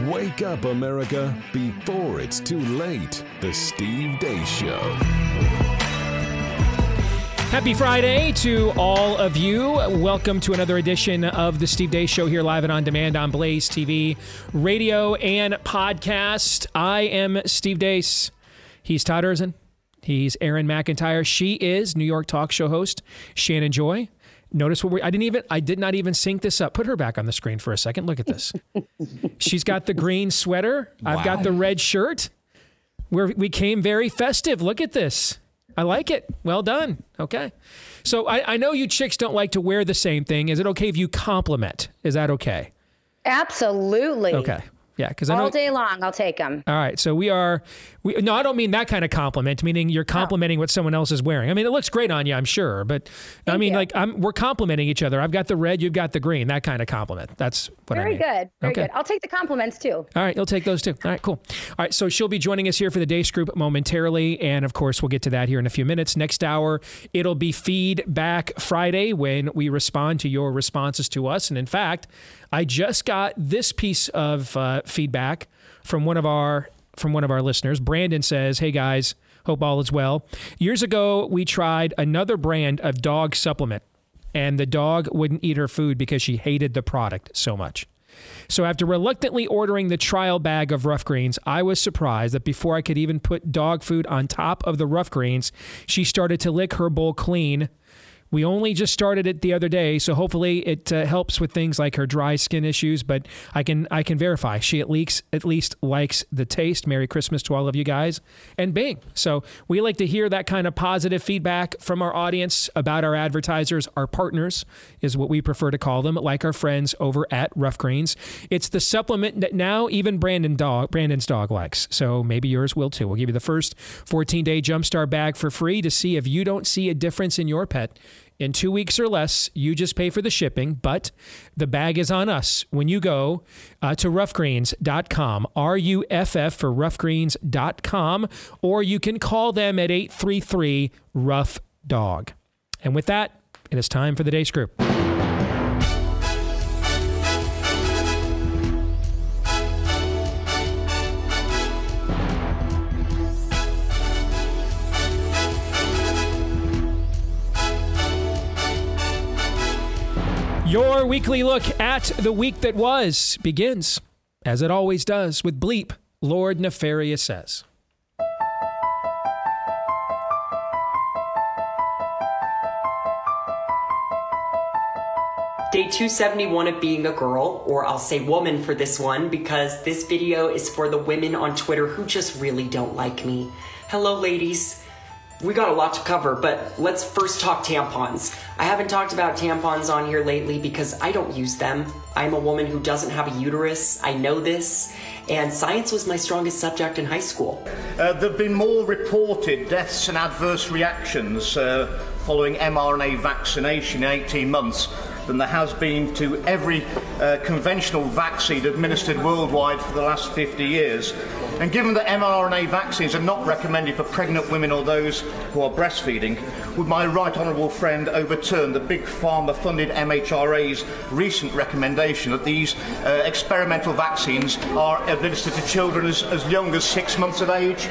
Wake up, America, before it's too late. The Steve Deace Show. Happy Friday to all of you. Welcome to another edition of the Steve Deace Show here live and on demand on Blaze TV, radio, and podcast. I am Steve Deace. He's Todd Erzen. He's Aaron McIntyre. She is New York talk show host Shannon Joy. Notice what we I didn't even I did not even sync this up. Put her back on the screen for a second. Look at this. She's got the green sweater. I've got the red shirt. We're, we came very festive. Look at this. I like it. Well done. Okay. So I, I know you chicks don't like to wear the same thing. Is it okay if you compliment? Is that okay? Absolutely. Okay. Yeah, because I know All day long, I'll take them. All right, so we are. We, no, I don't mean that kind of compliment. Meaning you're complimenting what someone else is wearing. I mean, it looks great on you, I'm sure, but I mean, you. like, I'm we're complimenting each other. I've got the red, you've got the green. That kind of compliment. That's what I mean. Very mean. good. Very Okay. good. I'll take the compliments too. All right, you'll take those too. All right, cool. All right, so she'll be joining us here for the Deace Group momentarily, and of course, we'll get to that here in a few minutes. Next hour, it'll be Feedback Friday when we respond to your responses to us. And in fact, I just got this piece of uh, feedback from one of our from one of our listeners. Brandon says, "Hey guys, hope all is well. Years ago, we tried another brand of dog supplement." And the dog wouldn't eat her food because she hated the product so much. So after reluctantly ordering the trial bag of ruff greens, I was surprised that before I could even put dog food on top of the ruff greens, she started to lick her bowl clean. We only just started it the other day, so hopefully it uh, helps with things like her dry skin issues. But I can I can verify she at least at least likes the taste. Merry Christmas to all of you guys, and Bing. So we like to hear that kind of positive feedback from our audience about our advertisers, our partners is what we prefer to call them, like our friends over at Ruff Greens. It's the supplement that now even Brandon dog Brandon's dog likes. So maybe yours will too. We'll give you the first 14 day Jumpstart bag for free to see if you don't see a difference in your pet. In two weeks or less, you just pay for the shipping, but the bag is on us when you go uh, to ruffgreens.com, R U F F for ruffgreens.com, or you can call them at 833 Ruff Dog. And with that, it is time for the Deace Group. Your weekly look at the week that was begins, as it always does, with Bleep, Lord Nefarious Says. Day 271 of being a girl, or I'll say woman for this one because this video is for the women on Twitter who just really don't like me. Hello, ladies. We got a lot to cover, but let's first talk tampons. I haven't talked about tampons on here lately because I don't use them. I'm a woman who doesn't have a uterus. I know this. And science was my strongest subject in high school. Uh, there have been more reported deaths and adverse reactions uh, following mRNA vaccination in 18 months than there has been to every uh, conventional vaccine administered worldwide for the last 50 years. And given that mRNA vaccines are not recommended for pregnant women or those who are breastfeeding, would my right honourable friend overturn the big pharma funded MHRA's recent recommendation that these uh, experimental vaccines are administered to children as, as young as six months of age?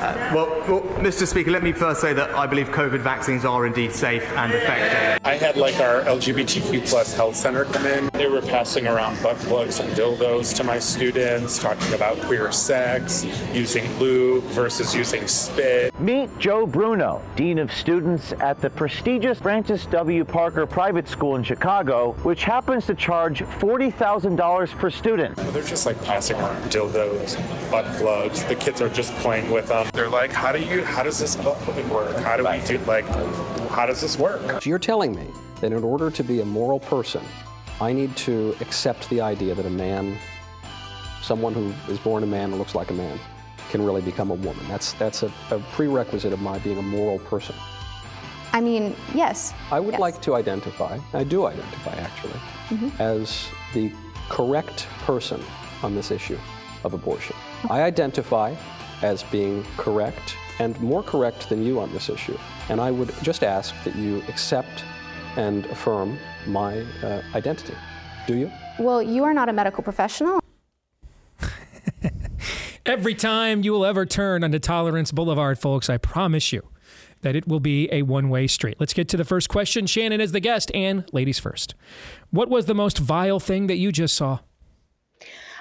Uh, well, well, Mr. Speaker, let me first say that I believe COVID vaccines are indeed safe and effective. I had like our LGBTQ plus health center come in. They were passing around butt plugs and dildos to my students, talking about queer sex, using lube versus using spit. Meet Joe Bruno, Dean of Students at the prestigious Francis W. Parker Private School in Chicago, which happens to charge $40,000 per student. They're just like passing around dildos, butt plugs. The kids are just playing with them. They're like, how do you, how does this butt work? How do we do, like, how does this work? You're telling me that in order to be a moral person, I need to accept the idea that a man, someone who is born a man and looks like a man, can really become a woman. That's, that's a, a prerequisite of my being a moral person. I mean, yes. I would Yes. like to identify, I do identify actually, Mhm. as the correct person on this issue of abortion. I identify as being correct and more correct than you on this issue. And I would just ask that you accept and affirm my uh, identity. Do you? Well, you are not a medical professional. Every time you will ever turn onto Tolerance Boulevard, folks, I promise you that it will be a one way street. Let's get to the first question. Shannon is the guest, and ladies first. What was the most vile thing that you just saw?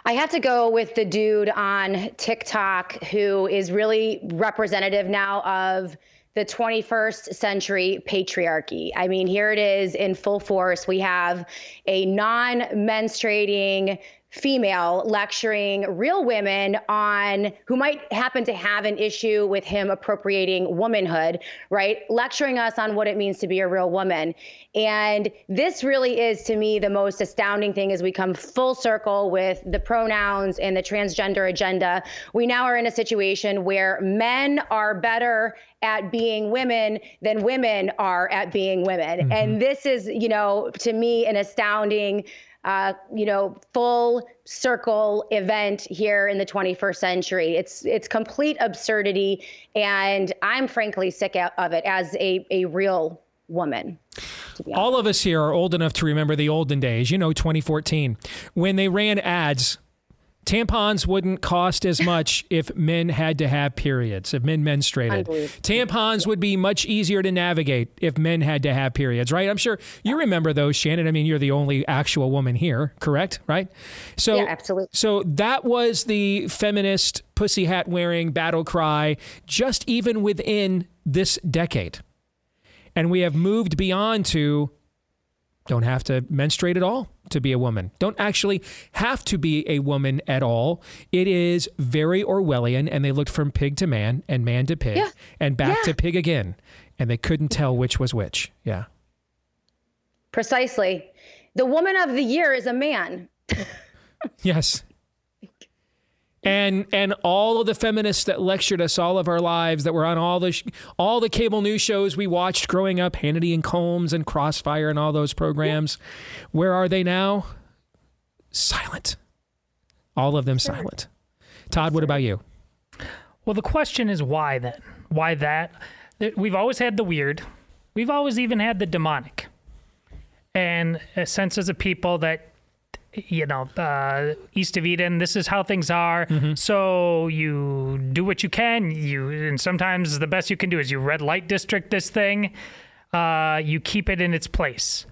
I have to go with the dude on TikTok who is really representative now of the 21st century patriarchy. I mean, here it is in full force. We have a non menstruating female lecturing real women on who might happen to have an issue with him appropriating womanhood, right? Lecturing us on what it means to be a real woman. And this really is to me the most astounding thing as we come full circle with the pronouns and the transgender agenda. We now are in a situation where men are better at being women than women are at being women. Mm-hmm. And this is, you know, to me an astounding uh, you know, full circle event here in the 21st century. It's it's complete absurdity, and I'm frankly sick of it as a a real woman. All of us here are old enough to remember the olden days, you know, 2014, when they ran ads. Tampons wouldn't cost as much if men had to have periods, if men menstruated. Tampons would be much easier to navigate if men had to have periods, right? I'm sure you remember those, Shannon. I mean, you're the only actual woman here, correct? Right? So, Yeah, absolutely. So that was the feminist pussy hat wearing battle cry, just even within this decade. And we have moved beyond to don't have to menstruate at all to be a woman. Don't actually have to be a woman at all. It is very Orwellian, and they looked from pig to man and man to pig Yeah. and back Yeah. to pig again. And they couldn't tell which was which. Yeah. Precisely. The woman of the year is a man. Yes. And and all of the feminists that lectured us all of our lives that were on all the sh- all the cable news shows we watched growing up, Hannity and Colmes and Crossfire and all those programs, where are they now? Silent. All of them silent. Todd, what about you? Well, the question is why then? Why that? We've always had the weird. We've always even had the demonic. And a sense as a people that, you know, uh, East of Eden, this is how things are. So you do what you can. You and sometimes the best you can do is you red light district this thing. Uh, you keep it in its place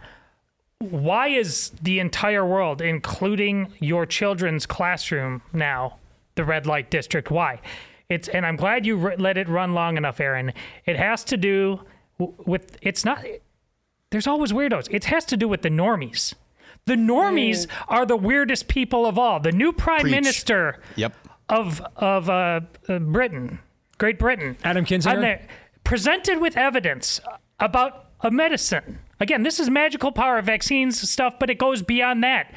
why is the entire world, including your children's classroom, now the red light district? Why? It's and I'm glad you re- let it run long enough, Aaron. It has to do w- with it's not. There's always weirdos. It has to do with the normies. The normies are the weirdest people of all. The new prime Preach. minister Yep. of of uh, uh, Britain, Great Britain, Adam Kinzinger? presented with evidence about a medicine. Again, this is magical power of vaccines stuff, but it goes beyond that.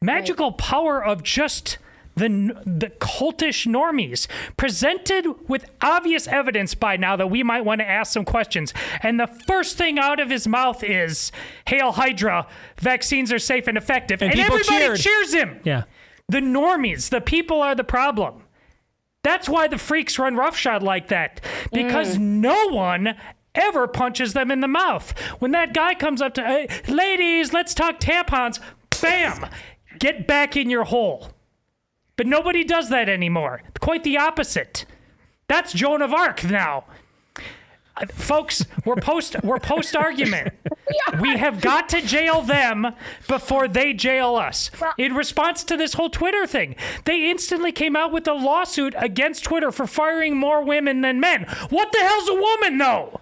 Magical power of just the the cultish normies presented with obvious evidence by now that we might want to ask some questions. And the first thing out of his mouth is "Hail Hydra! Vaccines are safe and effective," And and, people everybody cheered. cheers him. Yeah. The normies, the people are the problem. That's why the freaks run roughshod like that. Because mm. no one ever punches them in the mouth. When that guy comes up to, hey, ladies, let's talk tampons, bam, get back in your hole. But nobody does that anymore. Quite the opposite. That's Joan of Arc now. Uh, Folks, we're post we're post argument. We have got to jail them before they jail us. In response to this whole Twitter thing, they instantly came out with a lawsuit against Twitter for firing more women than men. What the hell's a woman though?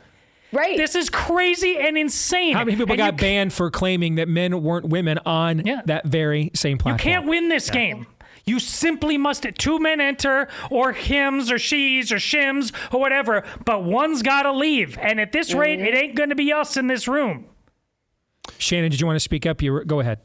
Right. This is crazy and insane. How many people And got banned for claiming that men weren't women on that very same platform? You can't win this game. You simply must two men enter, or hims, or she's, or shims, or whatever. But one's got to leave, and at this rate, mm-hmm. it ain't going to be us in this room. Shannon, did you want to speak up? You go ahead.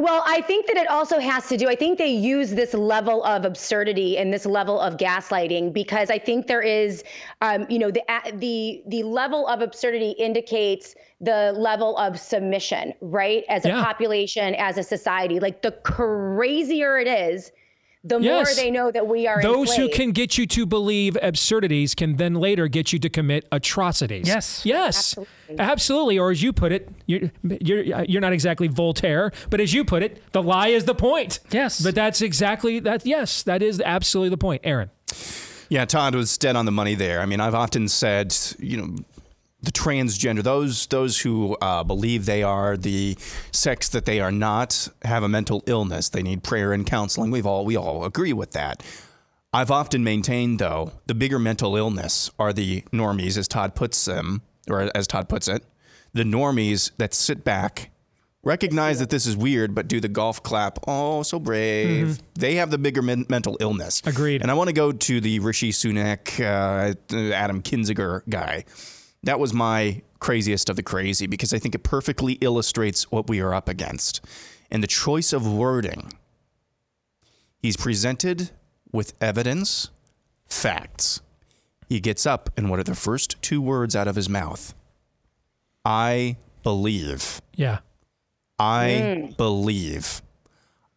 Well, I think that it also has to do. I think they use this level of absurdity and this level of gaslighting because I think there is, um, you know, the the the level of absurdity indicates the level of submission, right? As a Yeah. population, as a society, like the crazier it is, the more they know that we are Those who can get you to believe absurdities can then later get you to commit atrocities. Yes. Yes. Absolutely. Or as you put it, you're, you're, you're not exactly Voltaire, but as you put it, the lie is the point. Yes. But that's exactly that. Yes, that is absolutely the point. Aaron. Yeah, Todd was dead on the money there. I mean, I've often said, you know, the transgender, those those who uh, believe they are the sex that they are not, have a mental illness. They need prayer and counseling. We've all we all agree with that. I've often maintained, though, the bigger mental illness are the normies, as Todd puts them, or as Todd puts it, the normies that sit back, recognize that this is weird, but do the golf clap. Oh, so brave. Mhm. They have the bigger men- mental illness. Agreed. And I want to go to the Rishi Sunak, uh, Adam Kinzinger guy. That was my craziest of the crazy because I think it perfectly illustrates what we are up against. And the choice of wording. He's presented with evidence, facts. He gets up, and what are the first two words out of his mouth? I believe. Yeah. I Mm. believe.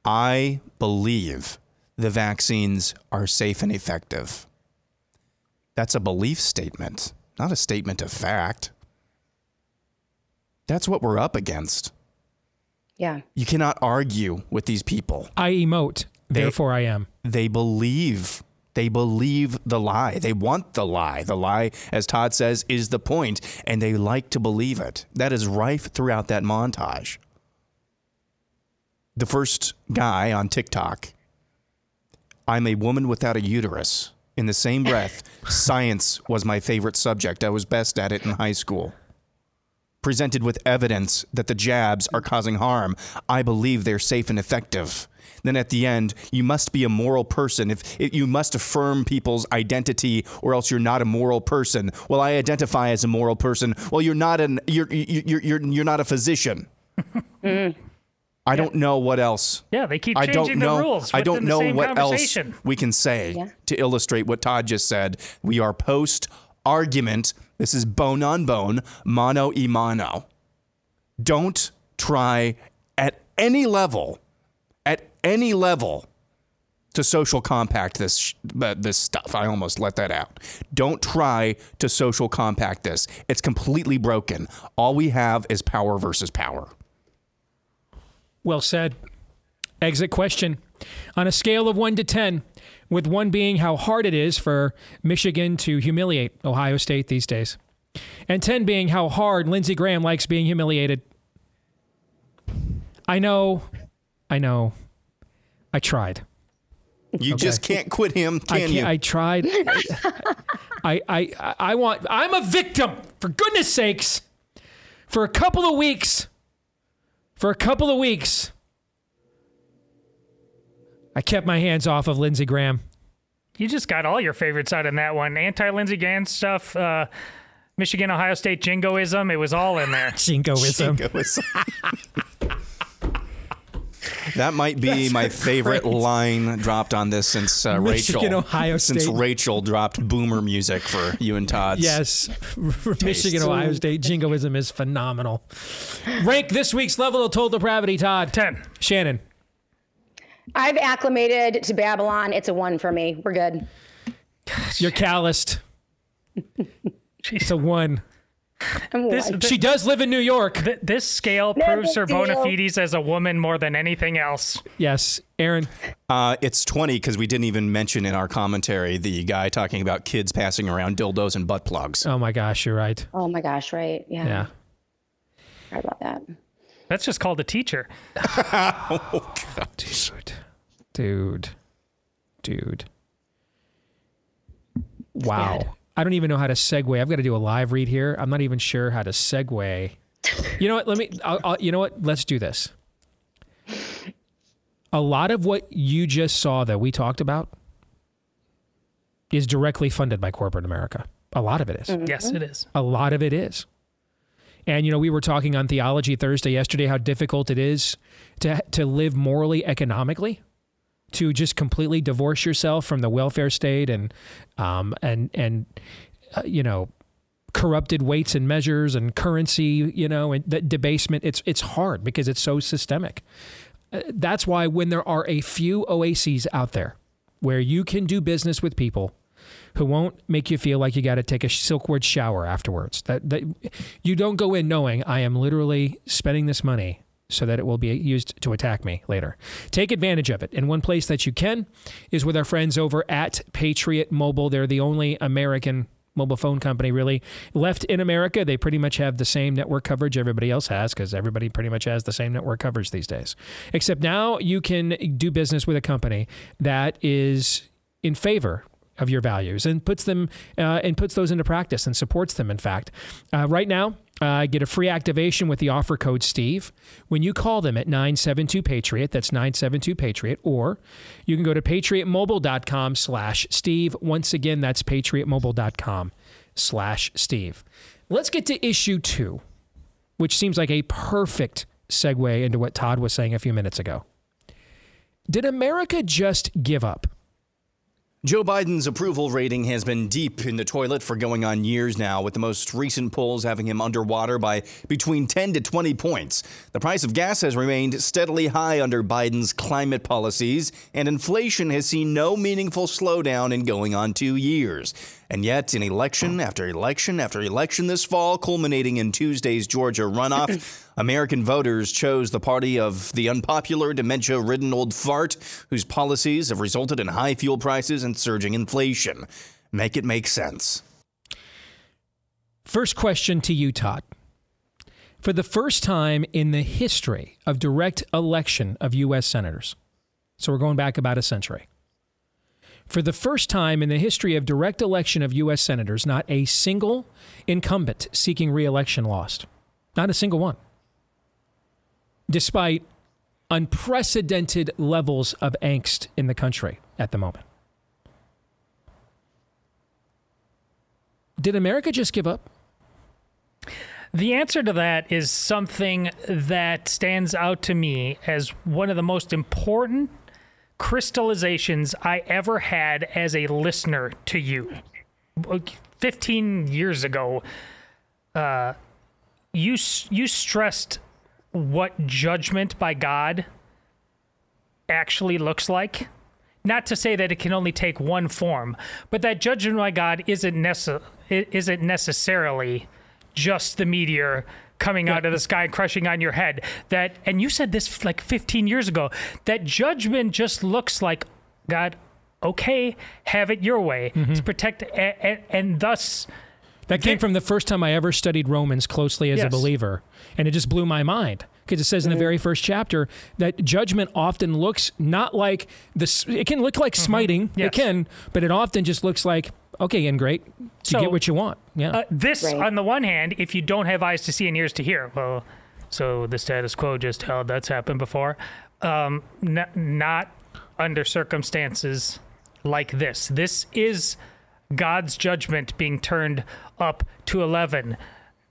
I believe the vaccines are safe and effective. That's a belief statement, not a statement of fact. That's what we're up against. Yeah. You cannot argue with these people. I emote, therefore I am. They believe. They believe the lie. They want the lie. The lie, as Todd says, is the point, and they like to believe it. That is rife throughout that montage. The first guy on TikTok, I'm a woman without a uterus. In the same breath, science was my favorite subject. I was best at it in high school. Presented with evidence that the jabs are causing harm, I believe they're safe and effective. Then at the end, you must be a moral person. If, you must affirm people's identity, or else you're not a moral person. Well, I identify as a moral person. Well, you're not an you're you're you're, you're not a physician. Mm. I don't know what else. Yeah, they keep I changing don't the know. rules I don't within the know same what else we can say Yeah. to illustrate what Todd just said. We are post argument. This is bone on bone, mano y mano. Don't try at any level, at any level, to social compact this sh- uh, this stuff. I almost let that out. Don't try to social compact this. It's completely broken. All we have is power versus power. Well said. Exit question. On a scale of 1 to 10, with 1 being how hard it is for Michigan to humiliate Ohio State these days, and 10 being how hard Lindsey Graham likes being humiliated. I know, I know, I tried. You Okay. just can't quit him, I can can't, you? I tried. I, I, I want, I'm a victim, for goodness sakes. For a couple of weeks, for a couple of weeks, I kept my hands off of Lindsey Graham. You just got all your favorites out in that one. Anti Lindsey Graham stuff, uh, Michigan, Ohio State jingoism. It was all in there. Jingoism. That might be That's my great. favorite line dropped on this since uh, Michigan, Rachel. Ohio Since Rachel dropped boomer music for you and Todd. Yes, Michigan, Ohio State jingoism is phenomenal. Rank this week's level of total depravity, Todd. 10. Shannon. I've acclimated to Babylon. It's a one for me. We're good. You're calloused. it's a one. This- she does live in New York. Th- this scale No proves her bona fides as a woman more than anything else. Yes, Aaron. Uh, it's 20 because we didn't even mention in our commentary the guy talking about kids passing around dildos and butt plugs. Oh my gosh, you're right. Oh my gosh, right? Yeah. Yeah. Sorry about that. That's just called a teacher. Dude. Dude. Dude. Wow. I don't even know how to segue. I've got to do a live read here. I'm not even sure how to segue. You know what? Let me, I'll, I'll, you know what? Let's do this. A lot of what you just saw that we talked about is directly funded by corporate America. A lot of it is. Mm-hmm. Yes, it is. A lot of it is. And you know, we were talking on Theology Thursday yesterday how difficult it is to to live morally economically, to just completely divorce yourself from the welfare state and um, and and uh, you know corrupted weights and measures and currency, you know, and debasement. It's it's hard because it's so systemic. Uh, that's why when there are a few oases out there where you can do business with people who won't make you feel like you got to take a silkwood shower afterwards. That, that you don't go in knowing I am literally spending this money so that it will be used to attack me later. Take advantage of it. And one place that you can is with our friends over at Patriot Mobile. They're the only American mobile phone company really left in America. They pretty much have the same network coverage everybody else has because everybody pretty much has the same network coverage these days. Except now you can do business with a company that is in favor of your values and puts them uh, and puts those into practice and supports them. In fact, uh, right now. Uh, get a free activation with the offer code Steve when you call them at 972 Patriot. That's 972 Patriot. Or you can go to patriotmobile.com slash Steve. Once again, that's patriotmobile.com slash Steve. Let's get to issue two, which seems like a perfect segue into what Todd was saying a few minutes ago. Did America just give up? Joe Biden's approval rating has been deep in the toilet for going on years now, with the most recent polls having him underwater by between 10 to 20 points. The price of gas has remained steadily high under Biden's climate policies, and inflation has seen no meaningful slowdown in going on two years. And yet, in election after election after election this fall, culminating in Tuesday's Georgia runoff, American voters chose the party of the unpopular, dementia ridden old fart whose policies have resulted in high fuel prices and surging inflation. Make it make sense. First question to you, Todd. For the first time in the history of direct election of U.S. senators, so we're going back about a century, for the first time in the history of direct election of U.S. senators, not a single incumbent seeking reelection lost. Not a single one. Despite unprecedented levels of angst in the country at the moment. Did America just give up? The answer to that is something that stands out to me as one of the most important crystallizations I ever had as a listener to you. 15 years ago, uh, you you stressed what judgment by God actually looks like. Not to say that it can only take one form, but that judgment by God isn't nece- isn't necessarily just the meteor coming out of the sky and crushing on your head. That and you said this like 15 years ago. That judgment just looks like God. Okay, have it your way Mm-hmm. to protect and, and thus. That came from the first time I ever studied Romans closely as a believer. And it just blew my mind because it says in the very first chapter that judgment often looks not like this, it can look like smiting, Mm-hmm. Yes. it can, but it often just looks like, okay, and great, you So, get what you want. Yeah. Uh, this, on the one hand, if you don't have eyes to see and ears to hear, well, so the status quo just held. That's happened before. Um, n- not under circumstances like this. This is God's judgment being turned up to 11.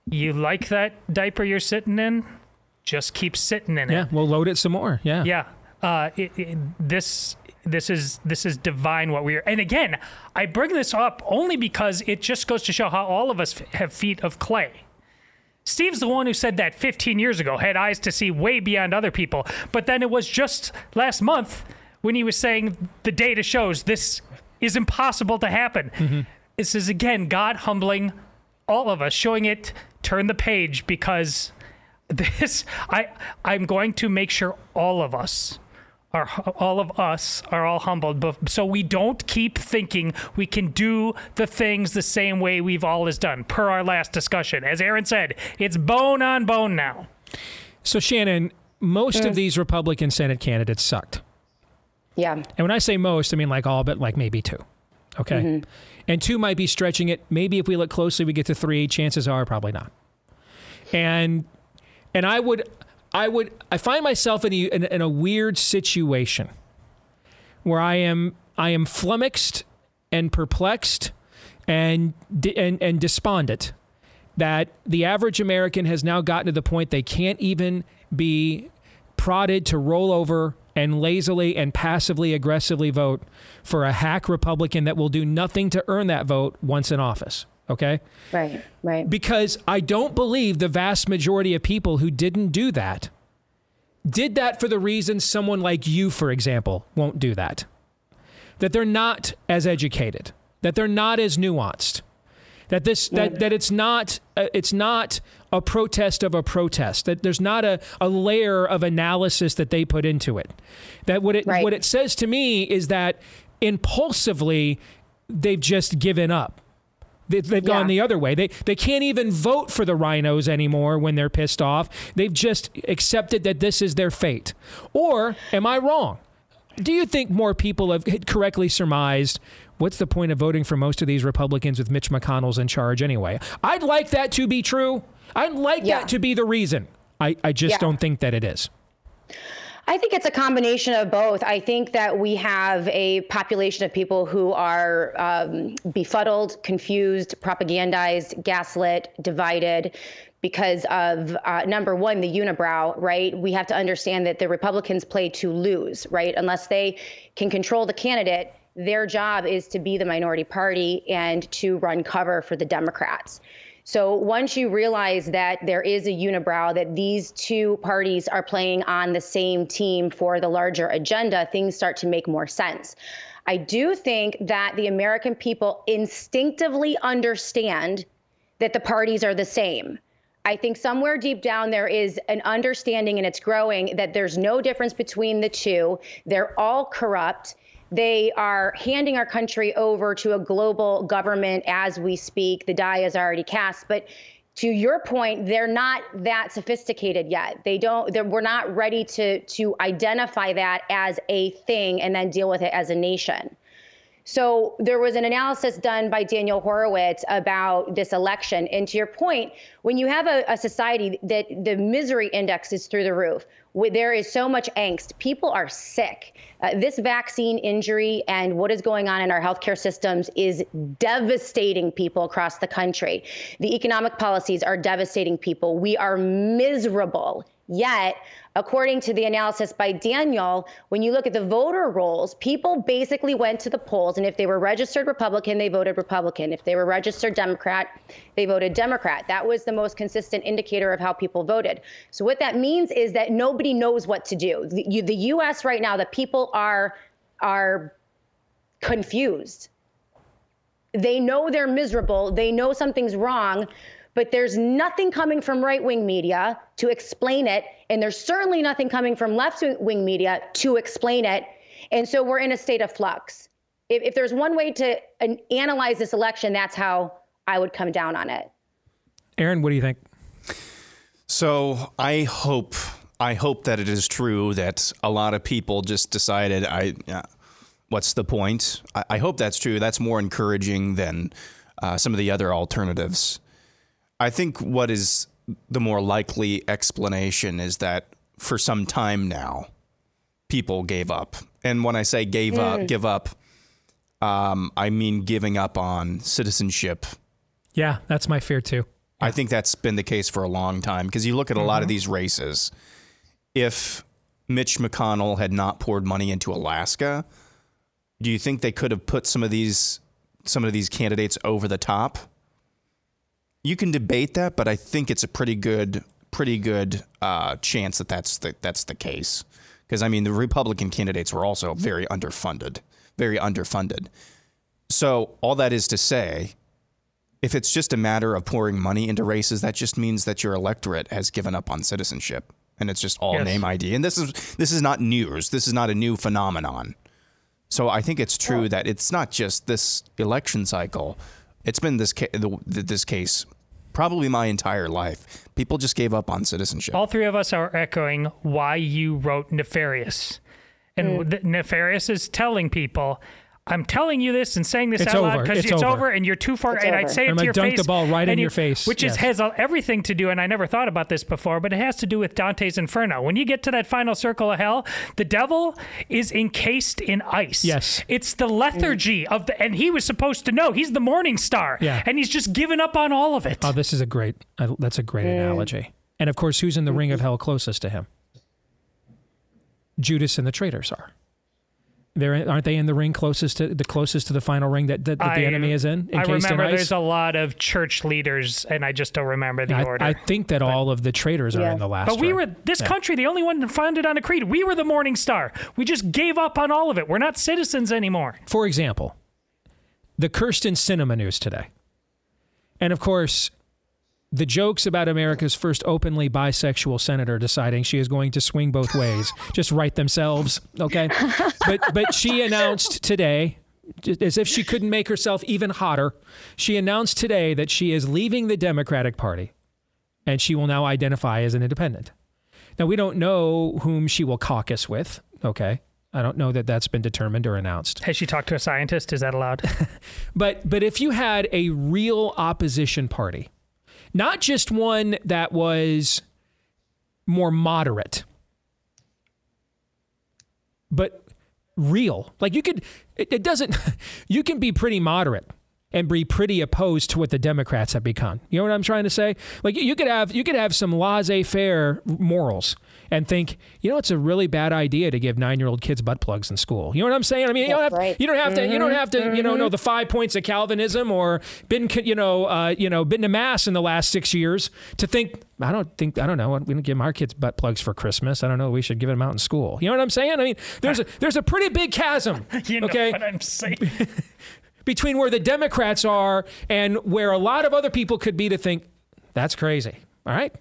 You like that diaper you're sitting in? Just keep sitting in it. yeah, we'll load it some more. Yeah. Yeah. Uh, it, it, this this is this is divine what we are. And again, I bring this up only because it just goes to show how all of us f- have feet of clay. Steve's the one who said that 15 years ago, had eyes to see way beyond other people. But then it was just last month when he was saying the data shows this is impossible to happen. Mm-hmm. This is again God humbling all of us, showing it turn the page because this I I'm going to make sure all of us are all of us are all humbled. But so we don't keep thinking we can do the things the same way we've always done per our last discussion. As aaron said it's bone on bone now. So, Shannon, most of mm. these Republican Senate candidates sucked. Yeah. And when I say most, I mean like all but like maybe two. Okay. Mhm. And two might be stretching it. Maybe if we look closely, we get to three. Chances are probably not. And and I would I would I find myself in a, in, in a weird situation where I am I am flummoxed and perplexed and and and despondent that the average American has now gotten to the point they can't even be prodded to roll over and lazily and passively aggressively vote for a hack Republican that will do nothing to earn that vote once in office. Okay? Right, right. Because I don't believe the vast majority of people who didn't do that did that for the reason someone like you, for example, won't do that. That they're not as educated, that they're not as nuanced, that this that, that it's not uh, it's not a protest of a protest that there's not a, a layer of analysis that they put into it that what it what it says to me is that impulsively they've just given up they, they've gone the other way. They they can't even vote for the RINOs anymore when they're pissed off. They've just accepted that this is their fate. Or am I wrong? Do you think more people have correctly surmised what's the point of voting for most of these Republicans with Mitch McConnell's in charge anyway? I'd like that to be true. I'd like that to be the reason. I, I just Yeah. don't think that it is. I think it's a combination of both. I think that we have a population of people who are um, befuddled, confused, propagandized, gaslit, divided because of uh, number one, the unibrow, right? We have to understand that the Republicans play to lose, right? Unless they can control the candidate, their job is to be the minority party and to run cover for the Democrats. So once you realize that there is a unibrow, that these two parties are playing on the same team for the larger agenda, things start to make more sense. I do think that the American people instinctively understand that the parties are the same. I think somewhere deep down there is an understanding, and it's growing, that there's no difference between the two. They're all corrupt. They are handing our country over to a global government as we speak. The die is already cast. But to your point, they're not that sophisticated yet. They don't. We're not ready to to identify that as a thing and then deal with it as a nation. So there was an analysis done by Daniel Horowitz about this election. And to your point, when you have a, a society that the misery index is through the roof, there is so much angst, people are sick. Uh, this vaccine injury and what is going on in our healthcare systems is devastating people across the country. The economic policies are devastating people. We are miserable. Yet, according to the analysis by Daniel, when you look at the voter rolls, people basically went to the polls, and if they were registered Republican, they voted Republican. If they were registered Democrat, they voted Democrat. That was the most consistent indicator of how people voted. So, what that means is that nobody knows what to do. The, you, the U.S. right now, the people are are confused. They know they're miserable. They know something's wrong, but there's nothing coming from right wing media to explain it. And there's certainly nothing coming from left wing media to explain it. And so we're in a state of flux. If, if there's one way to an, analyze this election, that's how I would come down on it. Aaron, what do you think? So I hope I hope that it is true that a lot of people just decided I yeah, what's the point? I, I hope that's true. That's more encouraging than uh, some of the other alternatives. I think what is the more likely explanation is that for some time now, people gave up. And when I say gave up, Mm. give up, um, I mean giving up on citizenship. Yeah, that's my fear too. I think that's been the case for a long time because you look at a lot of Mhm. these races. If Mitch McConnell had not poured money into Alaska, do you think they could have put some of these some of these candidates over the top? You can debate that, but I think it's a pretty good pretty good uh, chance that that's the, that's the case. Because I mean, the Republican candidates were also very underfunded, very underfunded. So all that is to say, if it's just a matter of pouring money into races, that just means that your electorate has given up on citizenship, and it's just all Yes. name ID. And this is this is not news. This is not a new phenomenon. So I think it's true that it's not just this election cycle. It's been this ca- the, this case probably my entire life. People just gave up on citizenship. All three of us are echoing why you wrote nefarious. And Mm. the- nefarious is telling people, I'm telling you this and saying this It's out loud because It's it's, over. over. and you're too far. It's and over. I'd say it I'm to gonna your dunk face. the ball right in and your you- face. which is, has uh, everything to do. And I never thought about this before, but it has to do with Dante's Inferno. When you get to that final circle of hell, the devil is encased in ice. Yes. it's the lethargy of the, and he was supposed to know. He's the morning star. Yeah. and he's just given up on all of it. Oh, this is a great. I, that's a great analogy. And of course, who's in the ring of hell closest to him? Judas and the traitors are. They're aren't they in the ring closest to the closest to the final ring that, that, that the enemy is in? I encased remember there's a lot of church leaders, and I just don't remember the I, order. I think that all of the traitors are Yeah. in the last. But we ring. were this Yeah. country, the only one founded on a creed. We were the Morning Star. We just gave up on all of it. We're not citizens anymore. For example, the Kyrsten Sinema news today. And of course, the jokes about America's first openly bisexual senator deciding she is going to swing both ways just write themselves, okay? But but she announced today as if she couldn't make herself even hotter, she announced today that she is leaving the Democratic Party and she will now identify as an independent. Now, we don't know whom she will caucus with, okay? I don't know that that's been determined or announced. Has she talked to a scientist? Is that allowed? But but if you had a real opposition party, not just one that was more moderate, but real. Like you could it, it doesn't you can be pretty moderate and be pretty opposed to what the Democrats have become. You know what I'm trying to say? Like you could have you could have some laissez-faire morals and think, you know, it's a really bad idea to give nine-year-old kids butt plugs in school. You know what I'm saying? I mean, you don't have right. you don't have to you don't have to you know know the five points of Calvinism or been you know uh, you know been to mass in the last six years to think. I don't think I don't know. We don't give our kids butt plugs for Christmas. I don't know. We should give them out in school. You know what I'm saying? I mean, there's a there's a pretty big chasm. you know okay, what I'm saying? between where the Democrats are and where a lot of other people could be to think that's crazy. All right.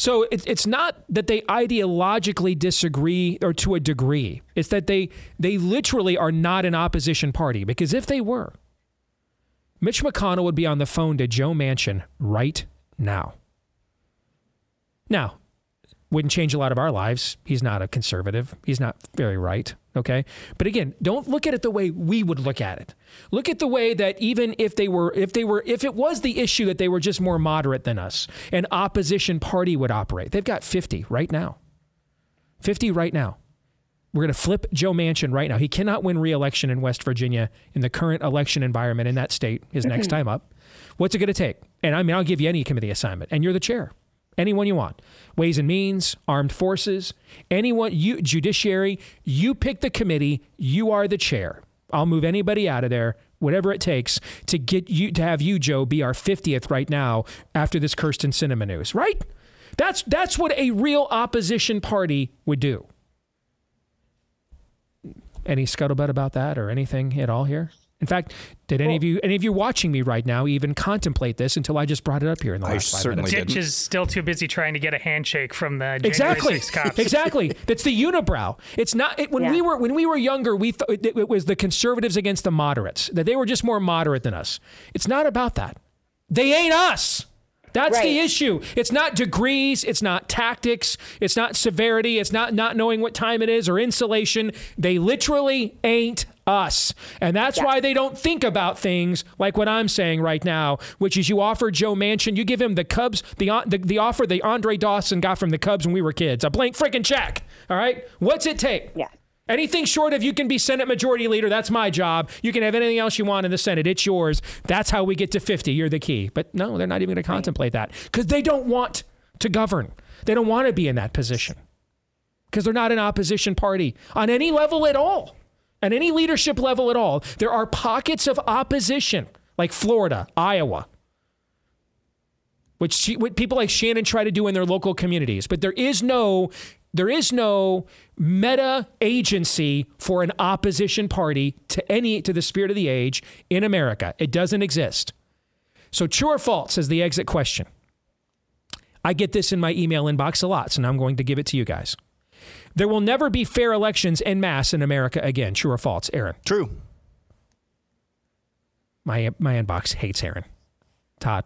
So it, it's not that they ideologically disagree or to a degree. It's that they they literally are not an opposition party because if they were, Mitch McConnell would be on the phone to Joe Manchin right now. Now, wouldn't change a lot of our lives. He's not a conservative. He's not very right. Okay. But again, don't look at it the way we would look at it. Look at the way that even if they were, if they were, if it was the issue that they were just more moderate than us, an opposition party would operate. They've got 50 right now. 50 right now. We're going to flip Joe Manchin right now. He cannot win re-election in West Virginia in the current election environment in that state. His next mm-hmm. time up. What's it going to take? And I mean, I'll give you any committee assignment, and you're the chair. Anyone you want. Ways and Means, Armed Forces, anyone, you, Judiciary, you pick the committee, you are the chair. I'll move anybody out of there, whatever it takes to get you to have you, Joe, be our 50th right now after this Kyrsten Sinema news, right? That's that's what a real opposition party would do. Any scuttlebutt about that or anything at all here? In fact, did any of you any of you watching me right now even contemplate this until I just brought it up here in the I last five certainly minutes? Ditch is still too busy trying to get a handshake from the January Exactly. 6th cops. Exactly. That's the unibrow. It's not it, when we were when we were younger. We thought it, it was the conservatives against the moderates. That they were just more moderate than us. It's not about that. They ain't us. That's the issue. It's not degrees. It's not tactics. It's not severity. It's not not knowing what time it is or insulation. They literally ain't us. And that's Yeah. why they don't think about things like what I'm saying right now, which is you offer Joe Manchin, you give him the Cubs, the, the, the offer that Andre Dawson got from the Cubs when we were kids, a blank freaking check. All right? What's it take? Yeah. Anything short of you can be Senate Majority Leader, that's my job. You can have anything else you want in the Senate, it's yours. That's how we get to 50. You're the key. But no, they're not even going to contemplate that because they don't want to govern. They don't want to be in that position because they're not an opposition party on any level at all, at any leadership level at all. There are pockets of opposition like Florida, Iowa, which, she, people like Shannon try to do in their local communities. But there is no there is no meta agency for an opposition party to any to the spirit of the age in America. It doesn't exist. So true or false is the exit question. I get this in my email inbox a lot, so now I'm going to give it to you guys. There will never be fair elections en masse in America again. True or false, Aaron? True. My my inbox hates Aaron. Todd,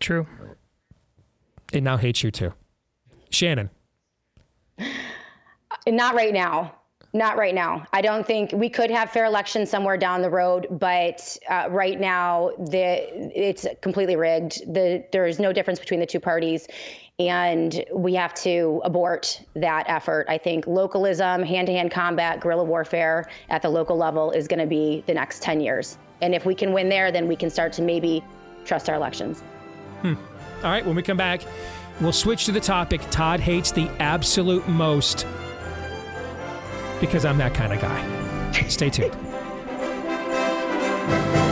True. it now hates you too. Shannon, Not right now. Not right now. I don't think we could have fair elections somewhere down the road, but uh, right now the it's completely rigged. The there is no difference between the two parties, and we have to abort that effort. I think localism, hand-to-hand combat, guerrilla warfare at the local level is going to be the next 10 years. And if we can win there, then we can start to maybe trust our elections. Hmm. All right, when we come back, we'll switch to the topic Todd hates the absolute most because I'm that kind of guy. Stay tuned.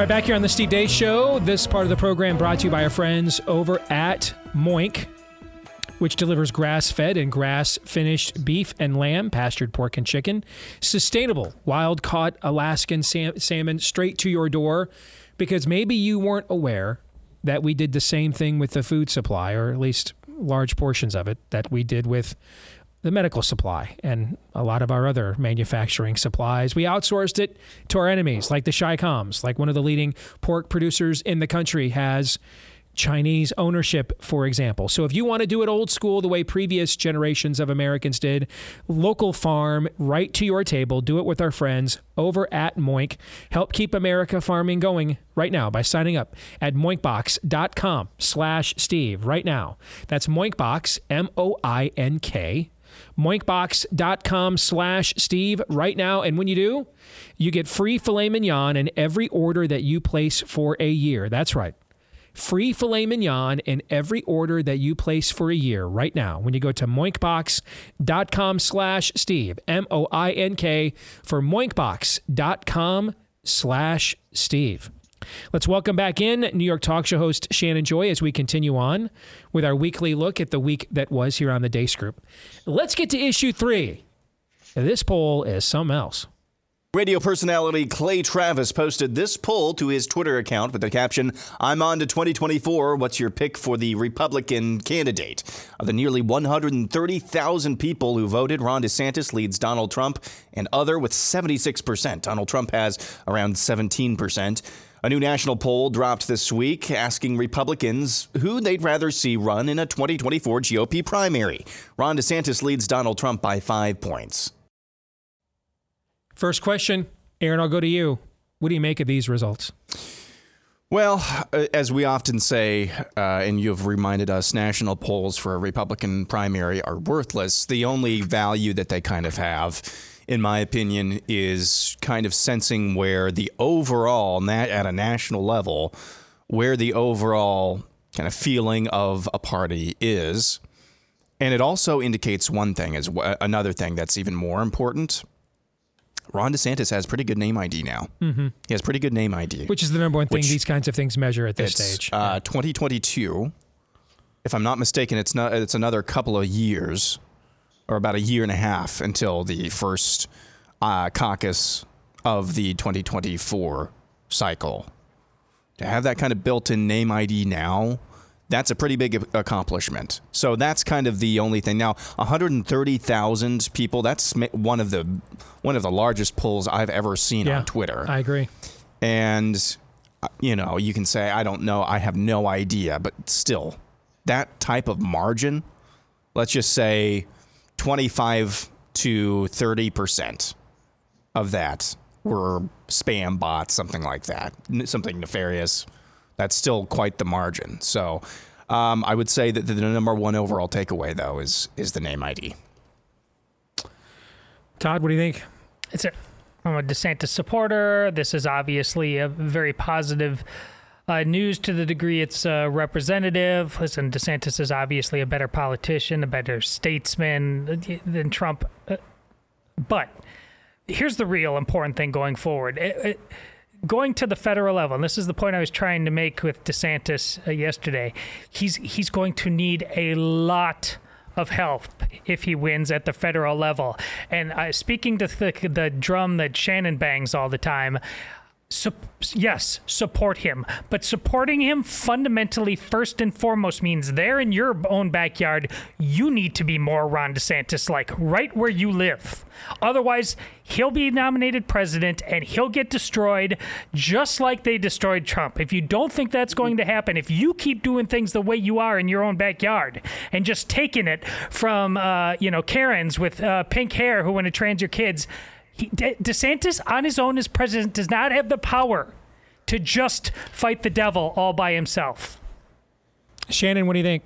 All right, back here on the Steve Deace Show. This part of the program brought to you by our friends over at Moink, which delivers grass fed and grass finished beef and lamb, pastured pork and chicken, sustainable wild caught Alaskan sam- salmon straight to your door. Because maybe you weren't aware that we did the same thing with the food supply, or at least large portions of it, that we did with the medical supply and a lot of our other manufacturing supplies. We outsourced it to our enemies, like the Chi-Coms, like one of the leading pork producers in the country has Chinese ownership, for example. So if you want to do it old school, the way previous generations of Americans did, local farm right to your table, do it with our friends over at Moink. Help keep America farming going right now by signing up at moinkbox.com slash Steve right now. That's Moinkbox, M-O-I-N-K, moinkbox.com slash Steve right now. And when you do, you get free filet mignon in every order that you place for a year. That's right. Free filet mignon in every order that you place for a year right now when you go to moinkbox.com slash Steve, M-O-I-N-K for moinkbox.com slash Steve. Let's welcome back in New York talk show host Shannon Joy as we continue on with our weekly look at the week that was here on the Deace Group. Let's get to issue three. This poll is something else. Radio personality Clay Travis posted this poll to his Twitter account with the caption, I'm on to 2024. What's your pick for the Republican candidate? Of the nearly 130,000 people who voted, Ron DeSantis leads Donald Trump and other with 76%. Donald Trump has around 17%. A new national poll dropped this week asking Republicans who they'd rather see run in a 2024 GOP primary. Ron DeSantis leads Donald Trump by five points. First question, Aaron, I'll go to you. What do you make of these results? Well, uh, as we often say, uh, and you've reminded us, national polls for a Republican primary are worthless. The only value that they kind of have, in my opinion, is kind of sensing where the overall, at a national level, where the overall kind of feeling of a party is. And it also indicates one thing, as another thing that's even more important Ron DeSantis has pretty good name ID now. Mm-hmm. He has pretty good name ID, which is the number one thing these kinds of things measure at this stage. Uh, 2022, if I'm not mistaken, it's not. It's another couple of years, or about a year and a half until the first uh, caucus of the 2024 cycle. To have that kind of built-in name ID now that's a pretty big accomplishment. So that's kind of the only thing. Now, 130,000 people, that's one of the one of the largest polls I've ever seen yeah, on Twitter. I agree. And uh, you know, you can say I don't know, I have no idea, but still that type of margin, let's just say 25 to 30% of that were spam bots, something like that, something nefarious that's still quite the margin. So um, I would say that the number one overall takeaway, though, is is the name ID. Todd, what do you think? It's a, I'm a DeSantis supporter. This is obviously a very positive uh, news to the degree it's uh, representative. Listen, DeSantis is obviously a better politician, a better statesman than Trump. Uh, but here's the real important thing going forward. It, it, going to the federal level, and this is the point I was trying to make with DeSantis uh, yesterday. He's he's going to need a lot of help if he wins at the federal level. And uh, speaking to the, the drum that Shannon bangs all the time, Su- yes, support him. But supporting him fundamentally, first and foremost, means there in your own backyard, you need to be more Ron DeSantis like, right where you live. Otherwise, he'll be nominated president and he'll get destroyed just like they destroyed Trump. If you don't think that's going to happen, if you keep doing things the way you are in your own backyard and just taking it from, uh, you know, Karens with uh, pink hair who want to trans your kids, De- DeSantis on his own as president does not have the power to just fight the devil all by himself. Shannon, what do you think?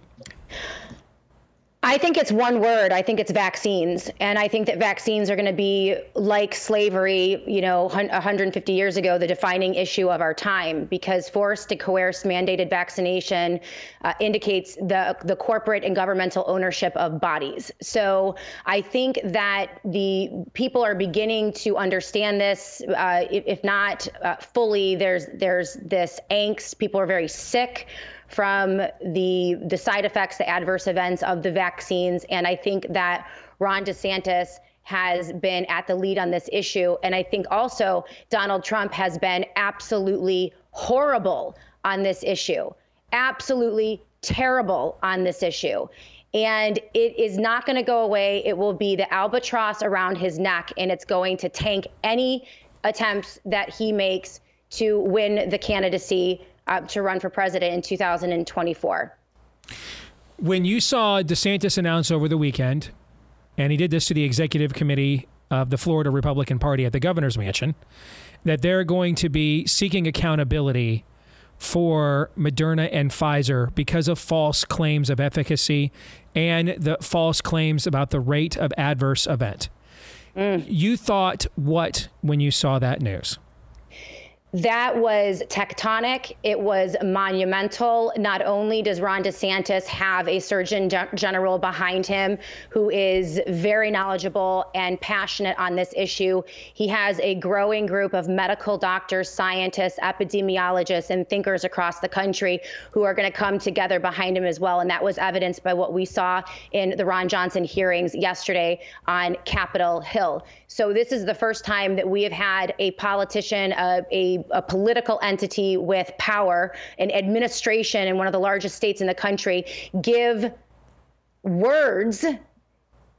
I think it's one word. I think it's vaccines. And I think that vaccines are going to be like slavery, you know, 150 years ago, the defining issue of our time, because forced and coerced mandated vaccination uh, indicates the, the corporate and governmental ownership of bodies. So I think that the people are beginning to understand this. Uh, if, if, not uh, fully, there's, there's this angst. People are very sick from the the side effects, the adverse events of the vaccines. And I think that Ron DeSantis has been at the lead on this issue. And I think also Donald Trump has been absolutely horrible on this issue, absolutely terrible on this issue. And it is not going to go away. It will be the albatross around his neck, and it's going to tank any attempts that he makes to win the candidacy uh, to run for president in 2024. When you saw DeSantis announce over the weekend, and he did this to the executive committee of the Florida Republican Party at the governor's mansion, that they're going to be seeking accountability for Moderna and Pfizer because of false claims of efficacy and the false claims about the rate of adverse event. Mm. You thought what when you saw that news? That was tectonic. It was monumental. Not only does Ron DeSantis have a Surgeon General behind him who is very knowledgeable and passionate on this issue, he has a growing group of medical doctors, scientists, epidemiologists, and thinkers across the country who are going to come together behind him as well. And that was evidenced by what we saw in the Ron Johnson hearings yesterday on Capitol Hill. So this is the first time that we have had a politician, uh, a, a political entity with power, an administration in one of the largest states in the country, give words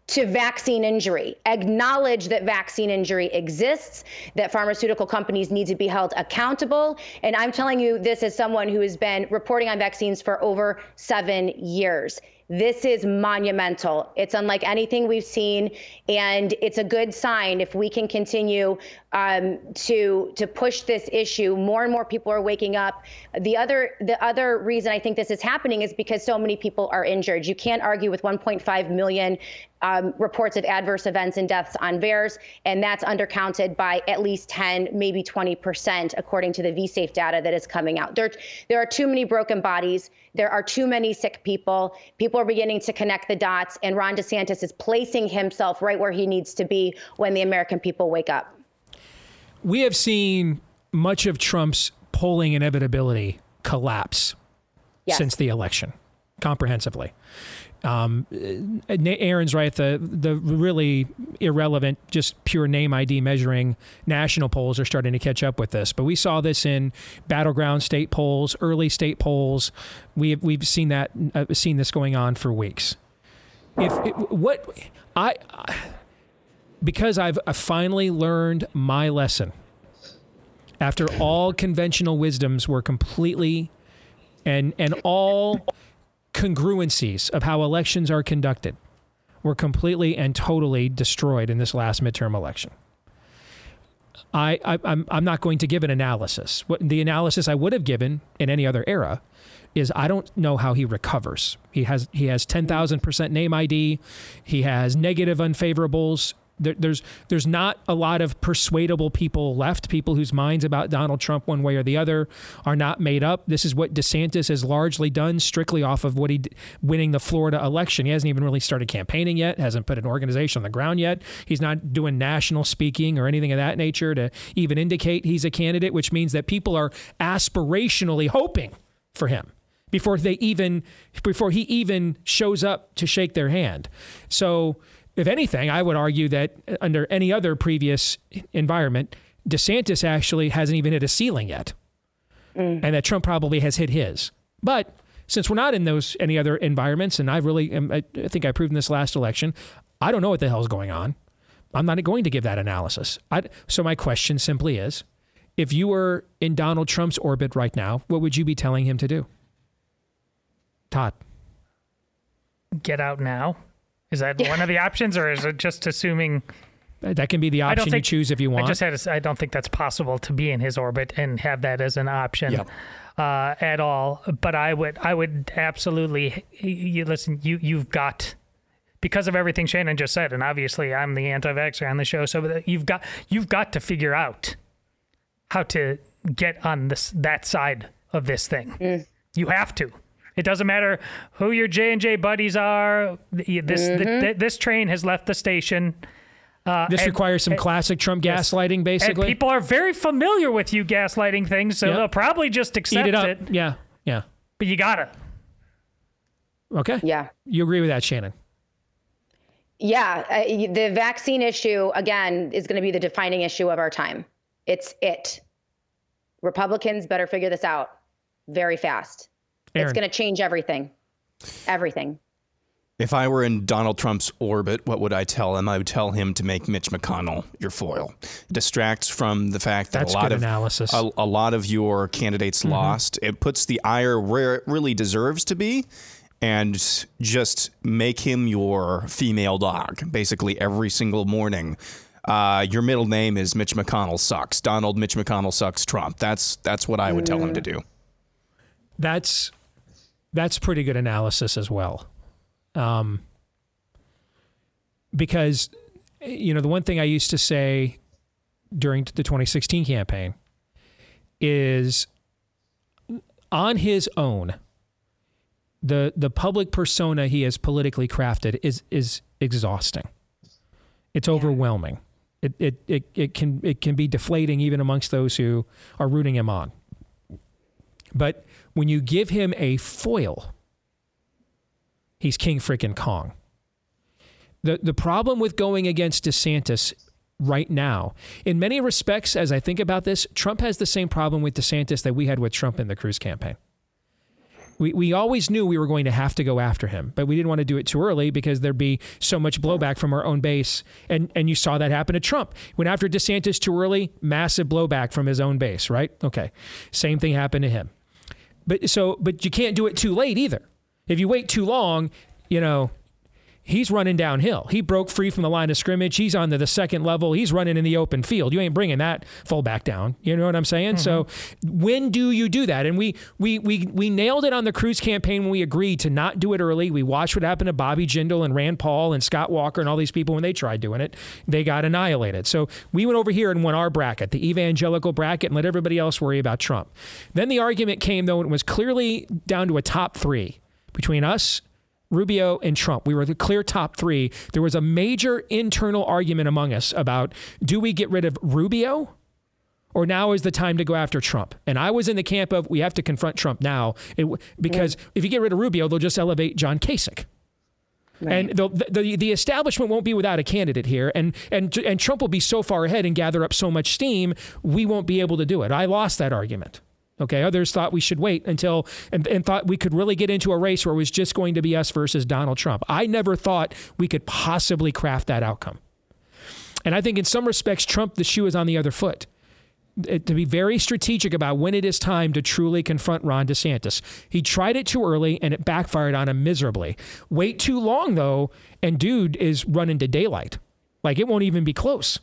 to vaccine injury, acknowledge that vaccine injury exists, that pharmaceutical companies need to be held accountable. And I'm telling you this as someone who has been reporting on vaccines for over seven years. This is monumental. It's unlike anything we've seen, and it's a good sign if we can continue um, to to push this issue. More and more people are waking up. The other the other reason I think this is happening is because so many people are injured. You can't argue with 1.5 million um, reports of adverse events and deaths on VAERS, and that's undercounted by at least 10, maybe 20 percent, according to the VSafe data that is coming out. There, there are too many broken bodies. There are too many sick people. People are beginning to connect the dots, and Ron DeSantis is placing himself right where he needs to be when the American people wake up. We have seen much of Trump's polling inevitability collapse yes. since the election comprehensively. Um, Aaron's right. The the really irrelevant, just pure name ID measuring national polls are starting to catch up with this. But we saw this in battleground state polls, early state polls. We have, we've seen that uh, seen this going on for weeks. If it, what I, I because I've finally learned my lesson after all conventional wisdoms were completely and and all congruencies of how elections are conducted were completely and totally destroyed in this last midterm election. I, I am I'm, I'm not going to give an analysis. What the analysis I would have given in any other era is I don't know how he recovers. He has he has ten thousand percent name ID. He has negative unfavorables. There, there's there's not a lot of persuadable people left. People whose minds about Donald Trump, one way or the other, are not made up. This is what DeSantis has largely done, strictly off of what he winning the Florida election. He hasn't even really started campaigning yet. Hasn't put an organization on the ground yet. He's not doing national speaking or anything of that nature to even indicate he's a candidate, which means that people are aspirationally hoping for him before they even before he even shows up to shake their hand. So if anything, I would argue that under any other previous environment, DeSantis actually hasn't even hit a ceiling yet, mm. and that Trump probably has hit his. But since we're not in those any other environments, and I really, am, I think I proved in this last election, I don't know what the hell's going on. I'm not going to give that analysis. I, so my question simply is, if you were in Donald Trump's orbit right now, what would you be telling him to do? Todd. Get out now. Is that yeah. one of the options, or is it just assuming? That can be the option think, you choose if you want. I just had. To, I don't think that's possible to be in his orbit and have that as an option yep. uh, at all. But I would. I would absolutely. You listen. You you've got because of everything Shannon just said, and obviously I'm the anti-vaxxer on the show, so you've got you've got to figure out how to get on this that side of this thing. Mm. You have to. It doesn't matter who your J and J buddies are. This mm-hmm. the, this train has left the station. Uh, this and, requires some and, classic Trump gaslighting, basically. And people are very familiar with you gaslighting things, so yep. they'll probably just accept Eat it. Up. it. Yeah, yeah. But you gotta. Okay. Yeah. You agree with that, Shannon? Yeah, uh, the vaccine issue again is going to be the defining issue of our time. It's it. Republicans better figure this out very fast. Aaron. It's going to change everything. Everything. If I were in Donald Trump's orbit, what would I tell him? I would tell him to make Mitch McConnell your foil. It distracts from the fact that That's a lot of analysis. A, a, lot of your candidates mm-hmm. lost. It puts the ire where it really deserves to be, and just make him your female dog. Basically, every single morning, uh, your middle name is Mitch McConnell sucks. Donald Mitch McConnell sucks. Trump. That's that's what I would tell him to do. That's that's pretty good analysis as well. Um, because, you know, the one thing I used to say during the 2016 campaign is on his own, the the public persona he has politically crafted is is exhausting. It's overwhelming. It, it, it, it can it can be deflating even amongst those who are rooting him on. But when you give him a foil, he's King freaking Kong. The, the problem with going against DeSantis right now, in many respects, as I think about this, Trump has the same problem with DeSantis that we had with Trump in the Cruz campaign. We, we always knew we were going to have to go after him, but we didn't want to do it too early because there'd be so much blowback from our own base. And, and you saw that happen to Trump. Went after DeSantis too early, massive blowback from his own base, right? Okay. Same thing happened to him. But so, but you can't do it too late either. If you wait too long, you know, he's running downhill. He broke free from the line of scrimmage. He's on the second level. He's running in the open field. You ain't bringing that fullback down. You know what I'm saying? Mm-hmm. So when do you do that? And we we we we nailed it on the Cruz campaign when we agreed to not do it early. We watched what happened to Bobby Jindal and Rand Paul and Scott Walker and all these people when they tried doing it. They got annihilated. So we went over here and won our bracket, the evangelical bracket, and let everybody else worry about Trump. Then the argument came though, it was clearly down to a top three between us Rubio and Trump. We were the clear top three. There was a major internal argument among us about do we get rid of Rubio or now is the time to go after Trump? And I was in the camp of we have to confront Trump now it, because yeah. if you get rid of Rubio, they'll just elevate John Kasich. Right. And the, the, the establishment won't be without a candidate here, and and and Trump will be so far ahead and gather up so much steam, we won't be able to do it. I lost that argument. Okay, others thought we should wait until and, and thought we could really get into a race where it was just going to be us versus Donald Trump. I never thought we could possibly craft that outcome. And I think in some respects, Trump, the shoe is on the other foot. It, to be very strategic about when it is time to truly confront Ron DeSantis. He tried it too early and it backfired on him miserably. Wait too long though, and dude is running to daylight. Like it won't even be close.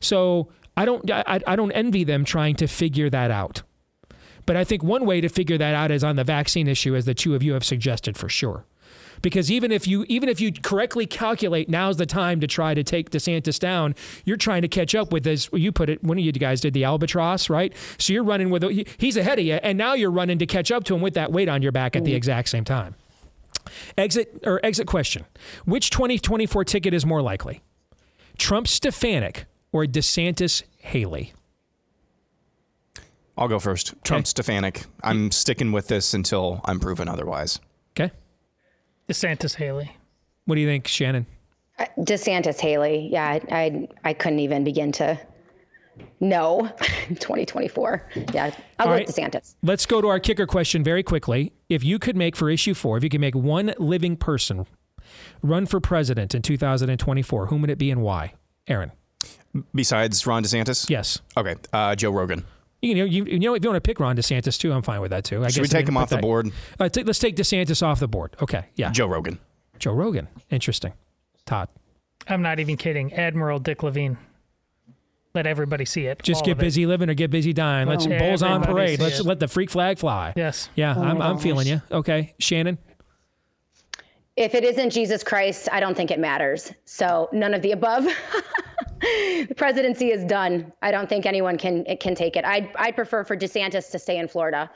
So I don't I, I don't envy them trying to figure that out. But I think one way to figure that out is on the vaccine issue, as the two of you have suggested for sure. Because even if you even if you correctly calculate now's the time to try to take DeSantis down, you're trying to catch up with as you put it. One of you guys did the albatross, right? So you're running with he- he's ahead of you, and now you're running to catch up to him with that weight on your back at the mm. exact same time. Exit or exit question: Which 2024 ticket is more likely? Trump Stefanik or DeSantis Haley? I'll go first. Trump Stefanik. I'm sticking with this until I'm proven otherwise. Okay. DeSantis Haley. What do you think, Shannon? Uh, DeSantis Haley. Yeah, I, I I couldn't even begin to know 2024. Yeah, I'll All go right. with DeSantis. Let's go to our kicker question very quickly. If you could make for issue four, if you could make one living person run for president in 2024, whom would it be and why? Aaron. Besides Ron DeSantis? Yes. Okay. Uh, Joe Rogan. You know, you, you know, if you want to pick Ron DeSantis too, I'm fine with that too. I Should we guess I take didn't him put off the board? Uh, t- let's take DeSantis off the board. Okay. Yeah. Joe Rogan. Joe Rogan. Interesting. Todd. I'm not even kidding. Admiral Dick Levine. Let everybody see it. Just get of it. busy living or get busy dying. Let's Well, bulls on parade. Let's it. let the freak flag fly. Yes. Yeah, Oh I'm, I'm feeling you. Okay. Shannon. If it isn't Jesus Christ, I don't think it matters. So none of the above. the presidency is done. I don't think anyone can it can take it. I I prefer for DeSantis to stay in Florida.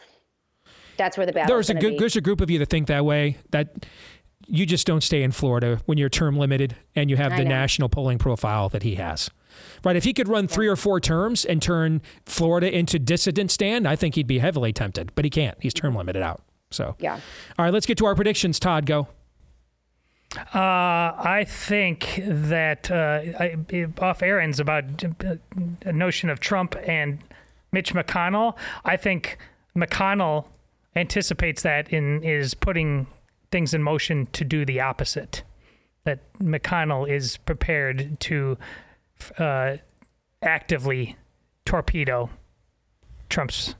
That's where the battle. there's a good, there's a group of you that think that way. That you just don't stay in Florida when you're term limited and you have I the know. national polling profile that he has. Right? If he could run three or four terms and turn Florida into DeSantistan, I think he'd be heavily tempted. But he can't. He's term limited out. So yeah. All right, let's get to our predictions. Todd, go. Uh, I think that uh, I, off Aaron's about uh, a notion of Trump and Mitch McConnell. I think McConnell anticipates that and is putting things in motion to do the opposite. That McConnell is prepared to uh, actively torpedo Trump's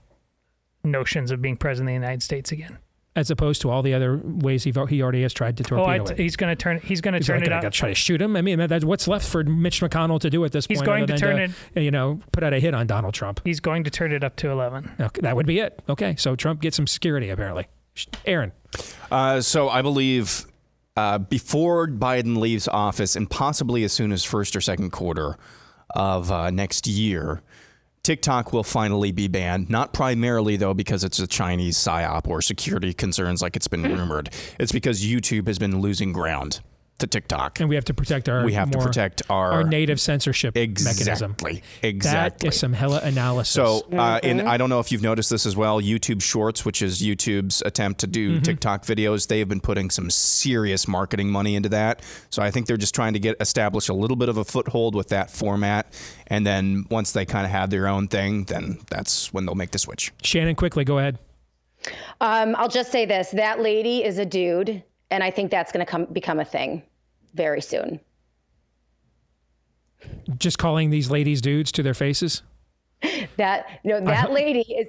notions of being president of the United States again. As opposed to all the other ways he he already has tried to Oh, I torpedo t- it. he's going to turn. He's going to He's turn not it gonna up. try to shoot him. I mean, that's what's left for Mitch McConnell to do at this He's point. going other to than turn You know, put out a hit on Donald Trump. He's going to turn it up to eleven. Okay, that would be it. Okay, so Trump gets some security apparently. Aaron. Uh, so I believe uh, before Biden leaves office, and possibly as soon as first or second quarter of uh, next year, TikTok will finally be banned. Not primarily though because it's a Chinese psyop or security concerns like it's been hmm. rumored. It's because YouTube has been losing ground to TikTok. And we have to protect our We have to protect our- our native censorship mechanism. Exactly. Exactly. That is some hella analysis. So, uh, and I don't know if you've noticed this as well. YouTube Shorts, which is YouTube's attempt to do Mhm. TikTok videos, they have been putting some serious marketing money into that. So I think they're just trying to get establish a little bit of a foothold with that format, and then once they kind of have their own thing, then that's when they'll make the switch. Shannon, quickly, go ahead. Um, I'll just say this: that lady is a dude, and I think that's going to come become a thing very soon. Just calling these ladies dudes to their faces. That no, that lady is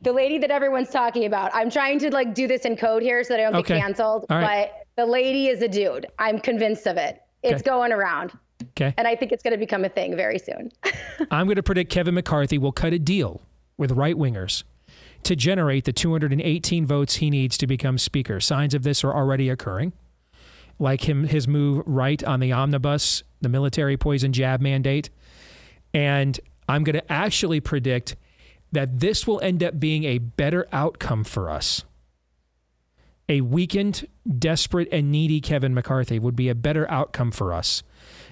the lady that everyone's talking about. I'm trying to like do this in code here so that I don't Okay. get canceled. Right. But the lady is a dude. I'm convinced of it. It's Okay. going around, Okay. and I think it's going to become a thing very soon. I'm going to predict Kevin McCarthy will cut a deal with right wingers to generate the 218 votes he needs to become speaker. Signs of this are already occurring, like him his move right on the omnibus, the military poison jab mandate, and I'm going to actually predict that this will end up being a better outcome for us. A weakened, desperate, and needy Kevin McCarthy would be a better outcome for us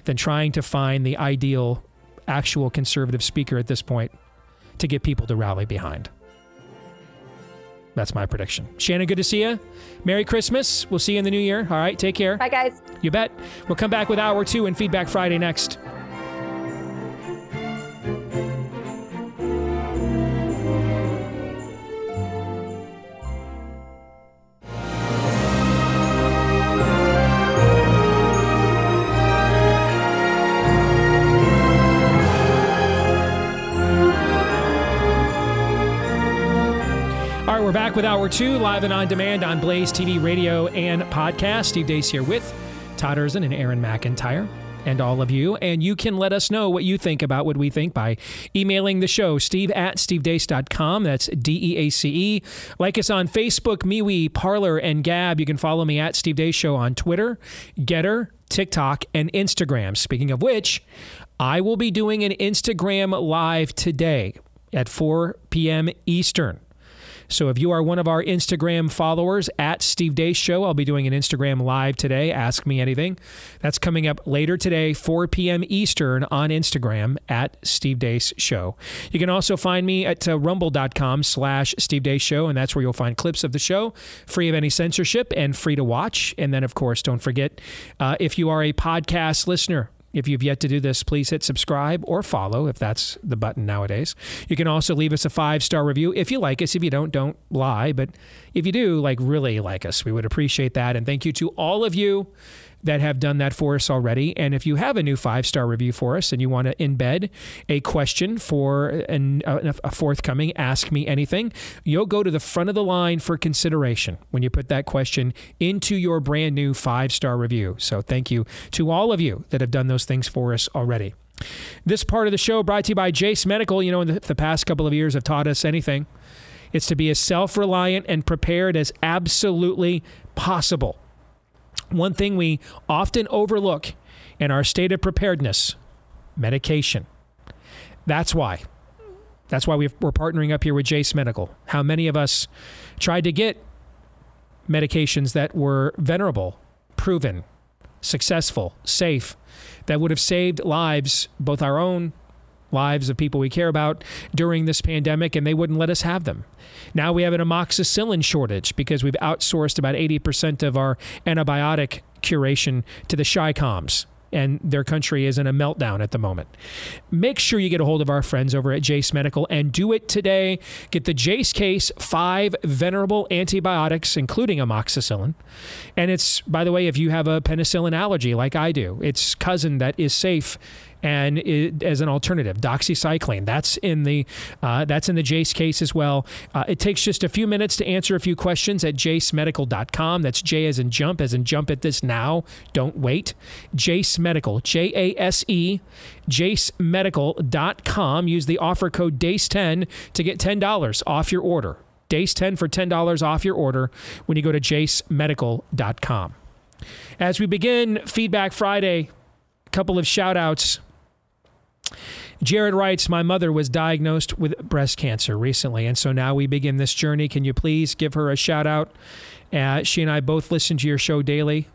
than trying to find the ideal, actual conservative speaker at this point to get people to rally behind. That's my prediction. Shannon, good to see you. Merry Christmas. We'll see you in the new year. All right, take care. Bye, guys. You bet. We'll come back with hour two and Feedback Friday next. Two, live and on demand on Blaze TV, radio, and podcast. Steve Deace here with Todd Erzen and Aaron McIntyre. and all of you. And you can let us know what you think about what we think by emailing the show, steve at stevedeace.com. That's D E A C E. Like us on Facebook, MeWe, Parler, and Gab. You can follow me at Steve Deace Show on Twitter, Gettr, TikTok, and Instagram. Speaking of which, I will be doing an Instagram live today at 4 p.m. Eastern. So if you are one of our Instagram followers at Steve Deace Show, I'll be doing an Instagram live today. Ask me anything. That's coming up later today, 4 p.m. Eastern on Instagram at Steve Deace Show. You can also find me at uh, rumble.com slash Steve Deace Show, and that's where you'll find clips of the show, free of any censorship and free to watch. And then, of course, don't forget, uh, if you are a podcast listener, if you've yet to do this, please hit subscribe or follow if that's the button nowadays. You can also leave us a five star review if you like us. If you don't, don't lie. But if you do, like really like us, we would appreciate that. And thank you to all of you that have done that for us already. And if you have a new five star review for us and you want to embed a question for an, a, a forthcoming Ask Me Anything, you'll go to the front of the line for consideration when you put that question into your brand new five star review. So thank you to all of you that have done those things for us already. This part of the show brought to you by Jace Medical. You know, in the, the past couple of years have taught us anything. It's to be as self reliant and prepared as absolutely possible. One thing we often overlook in our state of preparedness medication. That's why. That's why we are partnering up here with Jace Medical. How many of us tried to get medications that were venerable, proven, successful, safe, that would have saved lives, both our own lives of people we care about during this pandemic, and they wouldn't let us have them. Now we have an amoxicillin shortage because we've outsourced about 80% of our antibiotic curation to the ChiComs and their country is in a meltdown at the moment. Make sure you get a hold of our friends over at Jace Medical and do it today. Get the Jace case, five venerable antibiotics, including amoxicillin. And it's, by the way, if you have a penicillin allergy like I do, it's cousin that is safe and it, as an alternative, doxycycline. That's in the uh, that's in the Jace case as well. Uh, it takes just a few minutes to answer a few questions at jacemedical.com. That's J as in jump, as in jump at this now. Don't wait. Jace Medical, J A S E, jacemedical.com. Use the offer code DEACE10 to get $10 off your order. DEACE10 for $10 off your order when you go to jacemedical.com. As we begin Feedback Friday, a couple of shout outs. Jared writes, My mother was diagnosed with breast cancer recently, and so now we begin this journey. Can you please give her a shout out? Uh, she and I both listen to your show daily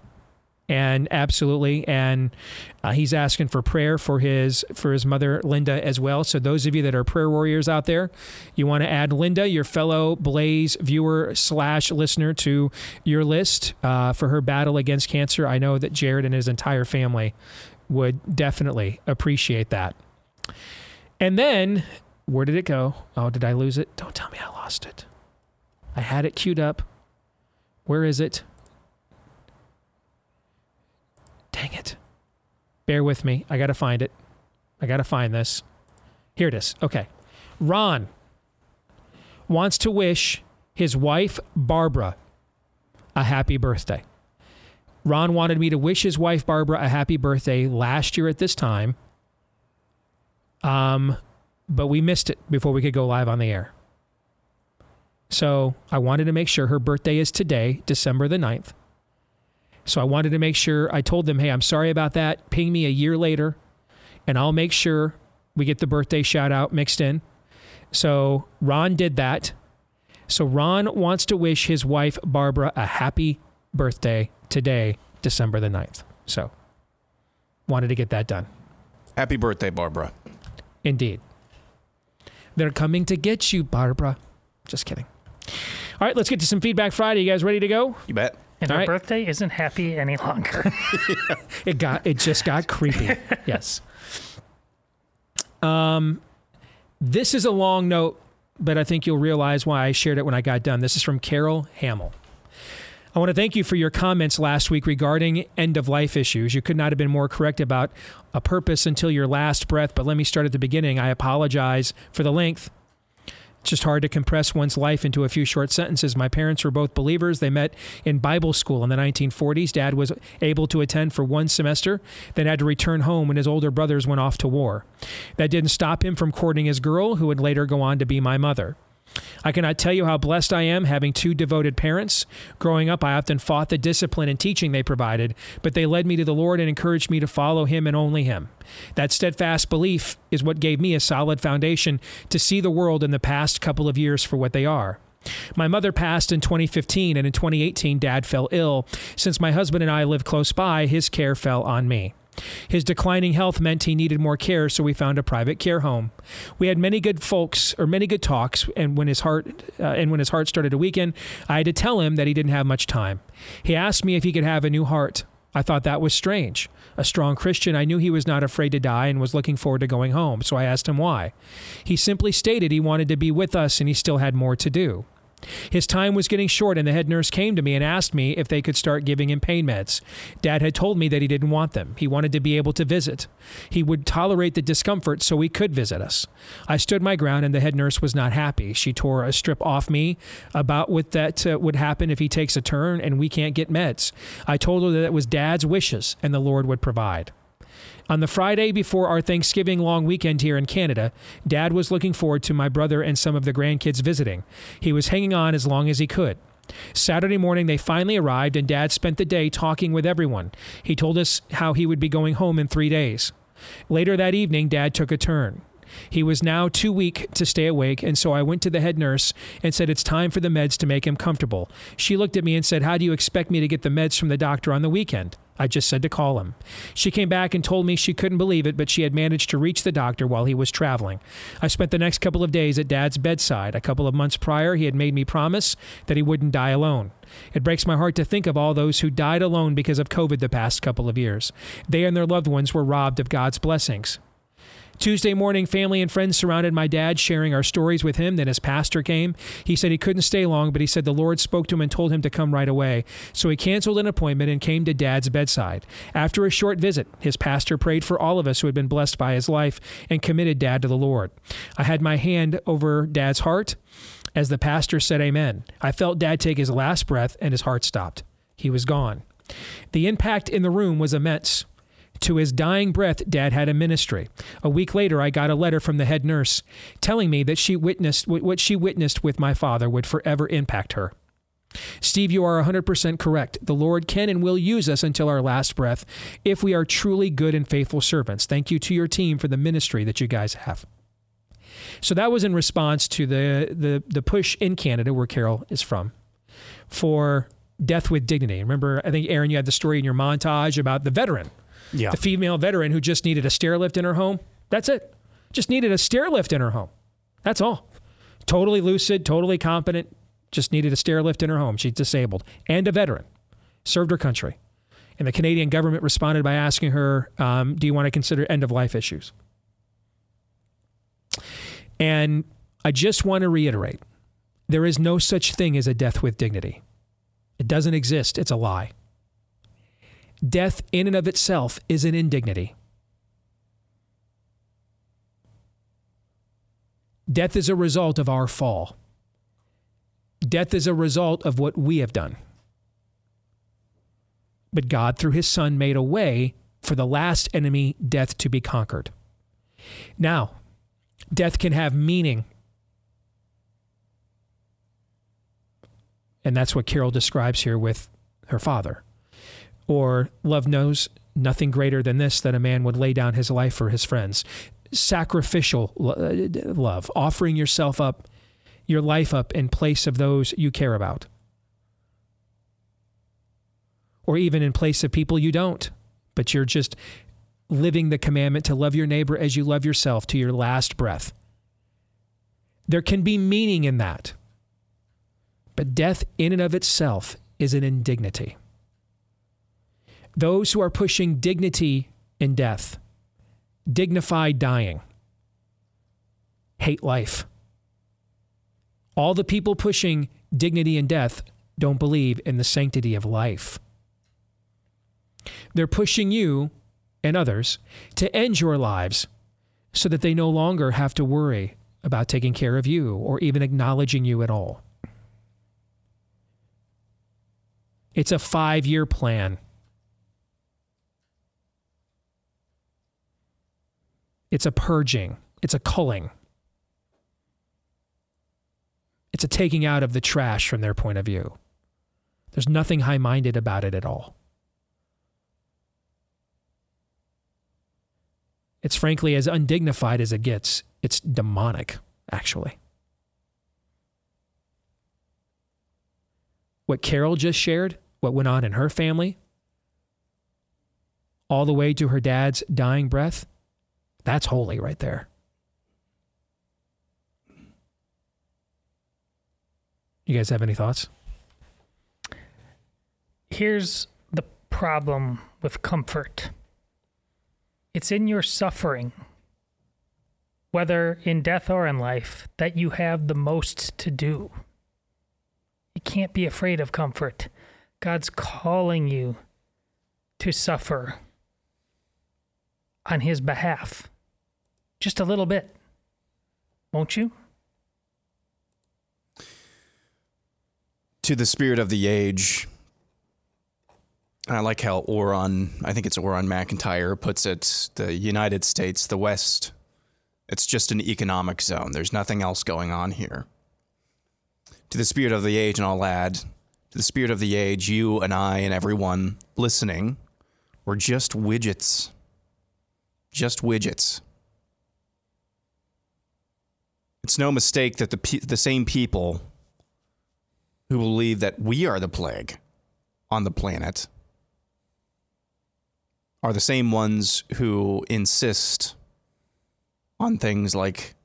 and absolutely and uh, he's asking for prayer for his for his mother linda as well so those of you that are prayer warriors out there you want to add linda your fellow blaze viewer slash listener to your list uh, for her battle against cancer i know that jared and his entire family would definitely appreciate that and then where did it go oh did i lose it don't tell me i lost it i had it queued up where is it Dang it. Bear with me. I got to find it. I got to find this. Here it is. Okay. Ron wants to wish his wife, Barbara, a happy birthday. Ron wanted me to wish his wife, Barbara, a happy birthday last year at this time. Um, but we missed it before we could go live on the air. So I wanted to make sure her birthday is today, December the 9th. So I wanted to make sure I told them, hey, I'm sorry about that. Ping me a year later, and I'll make sure we get the birthday shout out mixed in. So Ron did that. So Ron wants to wish his wife, Barbara, a happy birthday today, December the 9th. So wanted to get that done. Happy birthday, Barbara. Indeed. They're coming to get you, Barbara. Just kidding. All right, let's get to some feedback Friday. You guys ready to go? You bet. And All her right. birthday isn't happy any longer. It got it just got creepy. yes. Um this is a long note, but I think you'll realize why I shared it when I got done. This is from Carol Hamill. I want to thank you for your comments last week regarding end of life issues. You could not have been more correct about a purpose until your last breath, but let me start at the beginning. I apologize for the length. It's just hard to compress one's life into a few short sentences. My parents were both believers. They met in Bible school in the 1940s. Dad was able to attend for one semester, then had to return home when his older brothers went off to war. That didn't stop him from courting his girl, who would later go on to be my mother. I cannot tell you how blessed I am having two devoted parents. Growing up, I often fought the discipline and teaching they provided, but they led me to the Lord and encouraged me to follow Him and only Him. That steadfast belief is what gave me a solid foundation to see the world in the past couple of years for what they are. My mother passed in 2015, and in 2018, Dad fell ill. Since my husband and I live close by, his care fell on me. His declining health meant he needed more care, so we found a private care home. We had many good folks or many good talks, and when his heart uh, and when his heart started to weaken, I had to tell him that he didn't have much time. He asked me if he could have a new heart. I thought that was strange. A strong Christian, I knew he was not afraid to die and was looking forward to going home, so I asked him why. He simply stated he wanted to be with us and he still had more to do. His time was getting short, and the head nurse came to me and asked me if they could start giving him pain meds. Dad had told me that he didn't want them. He wanted to be able to visit. He would tolerate the discomfort so he could visit us. I stood my ground, and the head nurse was not happy. She tore a strip off me about what that uh, would happen if he takes a turn and we can't get meds. I told her that it was Dad's wishes and the Lord would provide. On the Friday before our Thanksgiving long weekend here in Canada, Dad was looking forward to my brother and some of the grandkids visiting. He was hanging on as long as he could. Saturday morning, they finally arrived, and Dad spent the day talking with everyone. He told us how he would be going home in three days. Later that evening, Dad took a turn. He was now too weak to stay awake, and so I went to the head nurse and said it's time for the meds to make him comfortable. She looked at me and said, How do you expect me to get the meds from the doctor on the weekend? I just said to call him. She came back and told me she couldn't believe it, but she had managed to reach the doctor while he was traveling. I spent the next couple of days at Dad's bedside. A couple of months prior, he had made me promise that he wouldn't die alone. It breaks my heart to think of all those who died alone because of COVID the past couple of years. They and their loved ones were robbed of God's blessings. Tuesday morning, family and friends surrounded my dad, sharing our stories with him. Then his pastor came. He said he couldn't stay long, but he said the Lord spoke to him and told him to come right away. So he canceled an appointment and came to dad's bedside. After a short visit, his pastor prayed for all of us who had been blessed by his life and committed dad to the Lord. I had my hand over dad's heart as the pastor said amen. I felt dad take his last breath and his heart stopped. He was gone. The impact in the room was immense. To his dying breath, Dad had a ministry. A week later, I got a letter from the head nurse telling me that she witnessed what she witnessed with my father would forever impact her. Steve, you are 100% correct. The Lord can and will use us until our last breath if we are truly good and faithful servants. Thank you to your team for the ministry that you guys have. So that was in response to the, the, the push in Canada, where Carol is from, for death with dignity. Remember, I think, Aaron, you had the story in your montage about the veteran Yeah. the female veteran who just needed a stair lift in her home. That's it. Just needed a stair lift in her home. That's all. Totally lucid, totally competent, just needed a stair lift in her home. She's disabled and a veteran. Served her country. And the Canadian government responded by asking her, um, Do you want to consider end of life issues? And I just want to reiterate there is no such thing as a death with dignity. It doesn't exist, it's a lie. Death, in and of itself, is an indignity. Death is a result of our fall. Death is a result of what we have done. But God, through his Son, made a way for the last enemy, death, to be conquered. Now, death can have meaning. And that's what Carol describes here with her father. Or love knows nothing greater than this that a man would lay down his life for his friends. Sacrificial uh, love, offering yourself up, your life up in place of those you care about. Or even in place of people you don't, but you're just living the commandment to love your neighbor as you love yourself to your last breath. There can be meaning in that. But death, in and of itself, is an indignity. Those who are pushing dignity in death, dignified dying, hate life. All the people pushing dignity in death don't believe in the sanctity of life. They're pushing you and others to end your lives so that they no longer have to worry about taking care of you or even acknowledging you at all. It's a five year plan. It's a purging. It's a culling. It's a taking out of the trash from their point of view. There's nothing high minded about it at all. It's frankly as undignified as it gets. It's demonic, actually. What Carol just shared, what went on in her family, all the way to her dad's dying breath, that's holy right there. You guys have any thoughts? Here's the problem with comfort it's in your suffering, whether in death or in life, that you have the most to do. You can't be afraid of comfort. God's calling you to suffer on His behalf. Just a little bit. Won't you? To the spirit of the age, I like how Auron, I think it's Auron MacIntyre, puts it the United States, the West, it's just an economic zone. There's nothing else going on here. To the spirit of the age, and I'll add, to the spirit of the age, you and I and everyone listening, we're just widgets. Just widgets. It's no mistake that the, the same people who believe that we are the plague on the planet are the same ones who insist on things like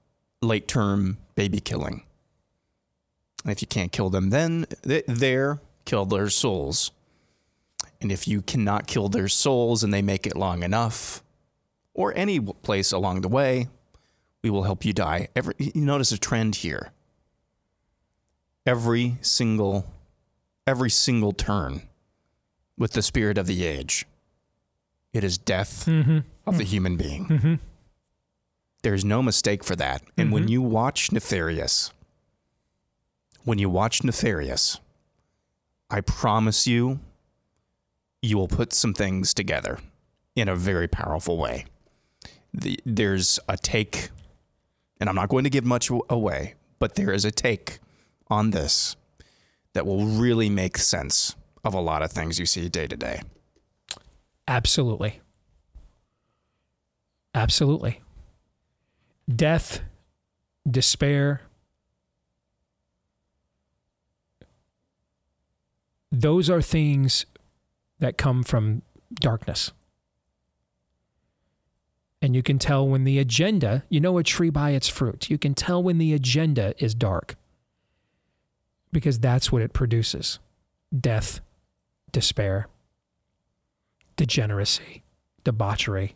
late term baby killing. And if you can't kill them then, they're kill their souls. And if you cannot kill their souls and they make it long enough, or any place along the way, we will help you die. Every, you notice a trend here. Every single, every single turn with the spirit of the age it is death mm-hmm. of the human being. Mm-hmm. There's no mistake for that. And mm-hmm. when you watch Nefarious, when you watch Nefarious, I promise you, you will put some things together in a very powerful way. The, there's a take, and I'm not going to give much away, but there is a take on this that will really make sense of a lot of things you see day to day. Absolutely. Absolutely. Death, despair, those are things that come from darkness. And you can tell when the agenda, you know a tree by its fruit. You can tell when the agenda is dark because that's what it produces death, despair, degeneracy, debauchery.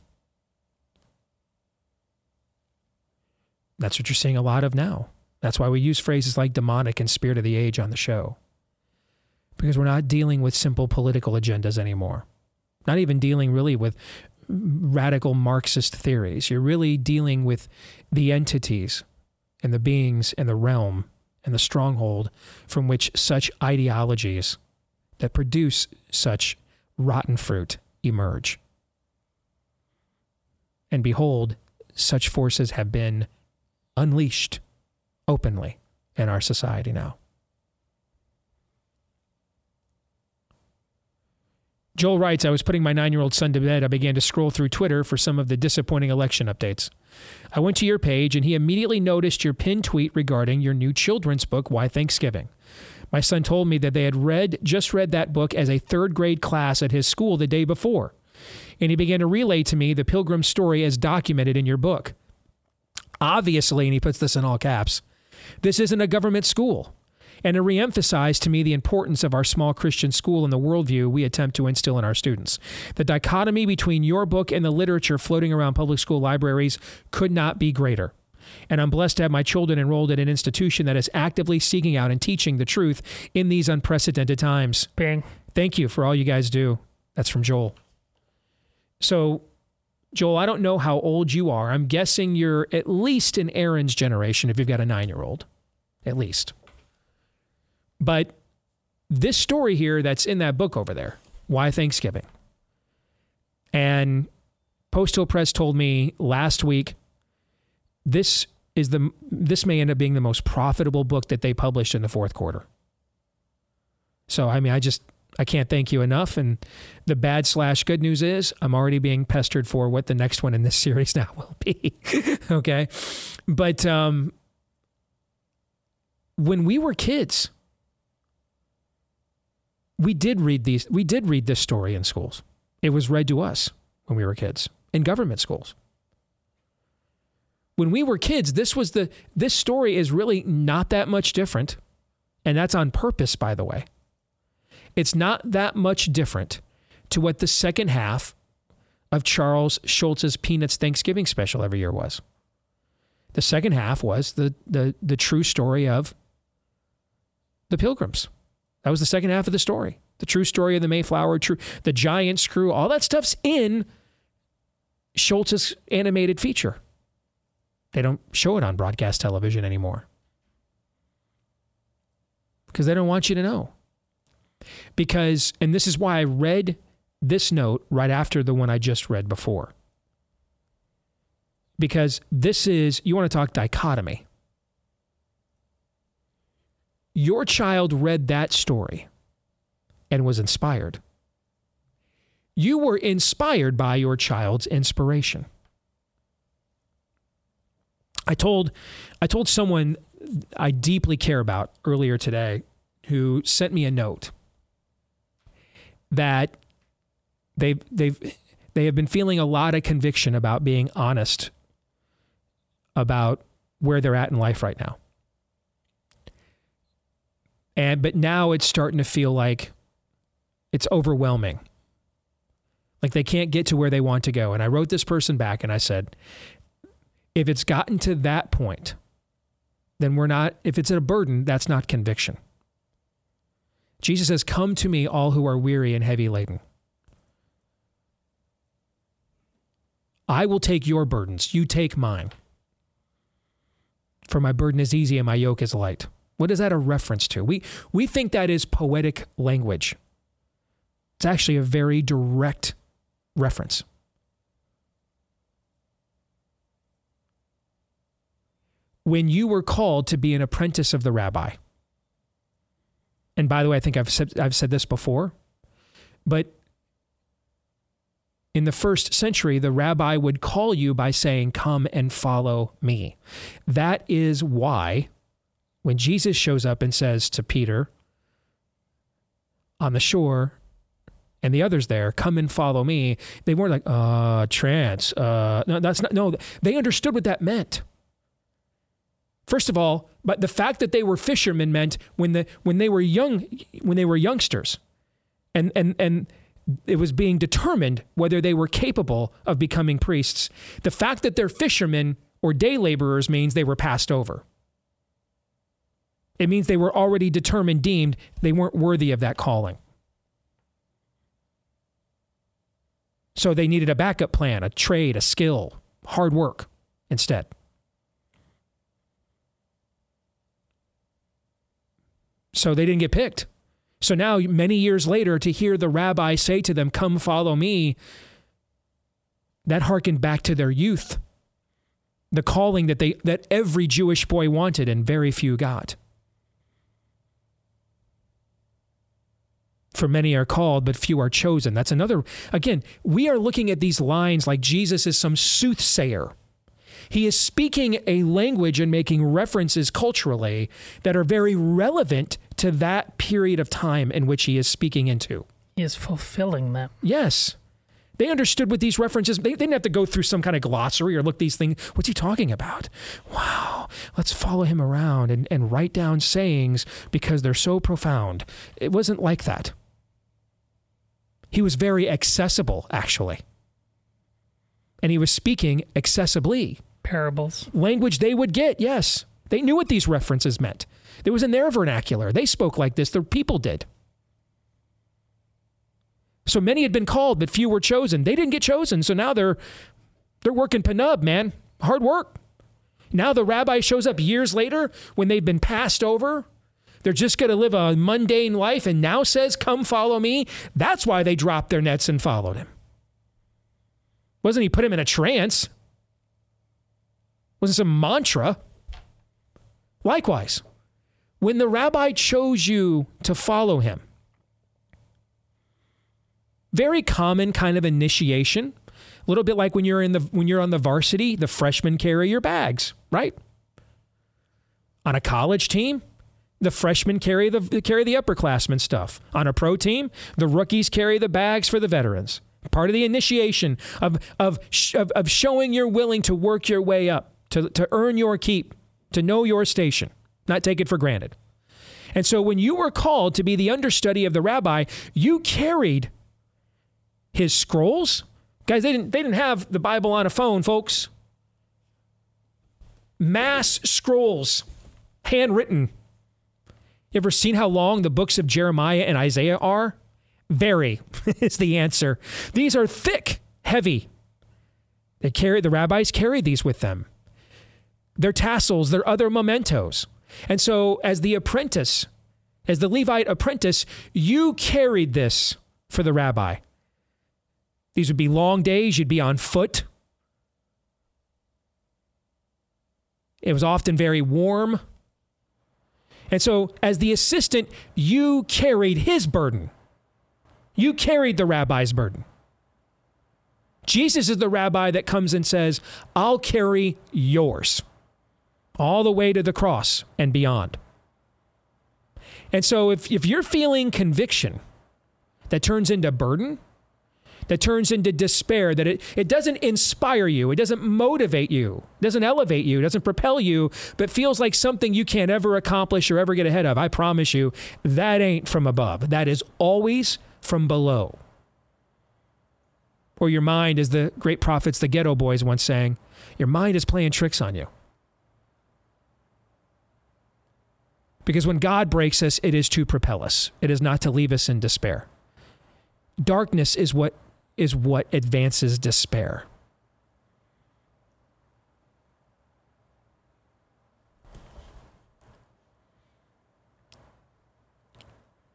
That's what you're seeing a lot of now. That's why we use phrases like demonic and spirit of the age on the show. Because we're not dealing with simple political agendas anymore. Not even dealing really with radical Marxist theories. You're really dealing with the entities and the beings and the realm and the stronghold from which such ideologies that produce such rotten fruit emerge. And behold, such forces have been unleashed openly in our society now. Joel writes, I was putting my nine year old son to bed. I began to scroll through Twitter for some of the disappointing election updates. I went to your page, and he immediately noticed your pinned tweet regarding your new children's book, Why Thanksgiving. My son told me that they had read just read that book as a third grade class at his school the day before. And he began to relay to me the pilgrim story as documented in your book. Obviously, and he puts this in all caps, this isn't a government school. And to reemphasize to me the importance of our small Christian school and the worldview we attempt to instill in our students. The dichotomy between your book and the literature floating around public school libraries could not be greater and I'm blessed to have my children enrolled at an institution that is actively seeking out and teaching the truth in these unprecedented times. Bang. Thank you for all you guys do. That's from Joel. So, Joel, I don't know how old you are. I'm guessing you're at least in Aaron's generation if you've got a nine year old, at least. But this story here that's in that book over there, Why Thanksgiving, and Post Hill Press told me last week this is the this may end up being the most profitable book that they published in the fourth quarter. So I mean, I just I can't thank you enough. And the bad slash good news is I'm already being pestered for what the next one in this series now will be. okay. But um, when we were kids, we did read these, we did read this story in schools. It was read to us when we were kids in government schools. When we were kids, this was the this story is really not that much different. And that's on purpose, by the way it's not that much different to what the second half of Charles Schulz's Peanuts Thanksgiving special every year was. The second half was the, the, the true story of the Pilgrims. That was the second half of the story. The true story of the Mayflower, true, the giant screw, all that stuff's in Schulz's animated feature. They don't show it on broadcast television anymore because they don't want you to know because, and this is why I read this note right after the one I just read before. Because this is, you want to talk dichotomy. Your child read that story and was inspired. You were inspired by your child's inspiration. I told I told someone I deeply care about earlier today who sent me a note that they've they've they have been feeling a lot of conviction about being honest about where they're at in life right now. And but now it's starting to feel like it's overwhelming. Like they can't get to where they want to go. And I wrote this person back and I said, if it's gotten to that point, then we're not, if it's a burden, that's not conviction. Jesus says, Come to me, all who are weary and heavy laden. I will take your burdens. You take mine. For my burden is easy and my yoke is light. What is that a reference to? We, we think that is poetic language. It's actually a very direct reference. When you were called to be an apprentice of the rabbi, and by the way, I think I've said, I've said this before, but in the first century, the rabbi would call you by saying, Come and follow me. That is why when Jesus shows up and says to Peter on the shore, and the others there, come and follow me, they weren't like, uh, trance. Uh, no, that's not, no, they understood what that meant. First of all, but the fact that they were fishermen meant when the when they were young when they were youngsters, and and and it was being determined whether they were capable of becoming priests. The fact that they're fishermen or day laborers means they were passed over. It means they were already determined, deemed they weren't worthy of that calling. So they needed a backup plan, a trade, a skill, hard work instead. So they didn't get picked. So now, many years later, to hear the rabbi say to them, Come follow me, that harkened back to their youth, the calling that, they, that every Jewish boy wanted and very few got. For many are called, but few are chosen. That's another, again, we are looking at these lines like Jesus is some soothsayer he is speaking a language and making references culturally that are very relevant to that period of time in which he is speaking into. He is fulfilling them. Yes. They understood what these references, they, they didn't have to go through some kind of glossary or look these things. What's he talking about? Wow, let's follow him around and, and write down sayings because they're so profound. It wasn't like that. He was very accessible, actually. And he was speaking accessibly parables. Language they would get, yes. They knew what these references meant. It was in their vernacular. They spoke like this, the people did. So many had been called, but few were chosen. They didn't get chosen, so now they're They're working penub, man. Hard work. Now the rabbi shows up years later when they've been passed over. They're just going to live a mundane life and now says, Come follow me. That's why they dropped their nets and followed him. Wasn't he put him in a trance? Wasn't some mantra. Likewise, when the rabbi chose you to follow him, very common kind of initiation a little bit like when you're in the when you're on the varsity, the freshmen carry your bags, right? On a college team, the freshmen carry the carry the upperclassmen stuff. On a pro team, the rookies carry the bags for the veterans. Part of the initiation of of of, of showing you're willing to work your way up, to, to earn your keep, to know your station, not take it for granted. And so when you were called to be the understudy of the rabbi, you carried his scrolls, Guys, they didn't, they didn't have the Bible on a phone, folks. Mass scrolls, handwritten. Ever seen how long the books of Jeremiah and Isaiah are? Very is the answer. These are thick, heavy. They carry the rabbis carried these with them. Their tassels, their other mementos. And so as the apprentice, as the Levite apprentice, you carried this for the rabbi. These would be long days. You'd be on foot. It was often very warm. And so, as the assistant, you carried his burden. You carried the rabbi's burden. Jesus is the rabbi that comes and says, I'll carry yours all the way to the cross and beyond. And so, if, if you're feeling conviction that turns into burden, that turns into despair, that it, it doesn't inspire you, it doesn't motivate you, doesn't elevate you, doesn't propel you, but feels like something you can't ever accomplish or ever get ahead of. I promise you, that ain't from above. That is always from below. Or your mind, as the great prophets, the Geto Boys, once sang, your mind is playing tricks on you. Because when God breaks us, it is to propel us. It is not to leave us in despair. Darkness is what is what advances despair.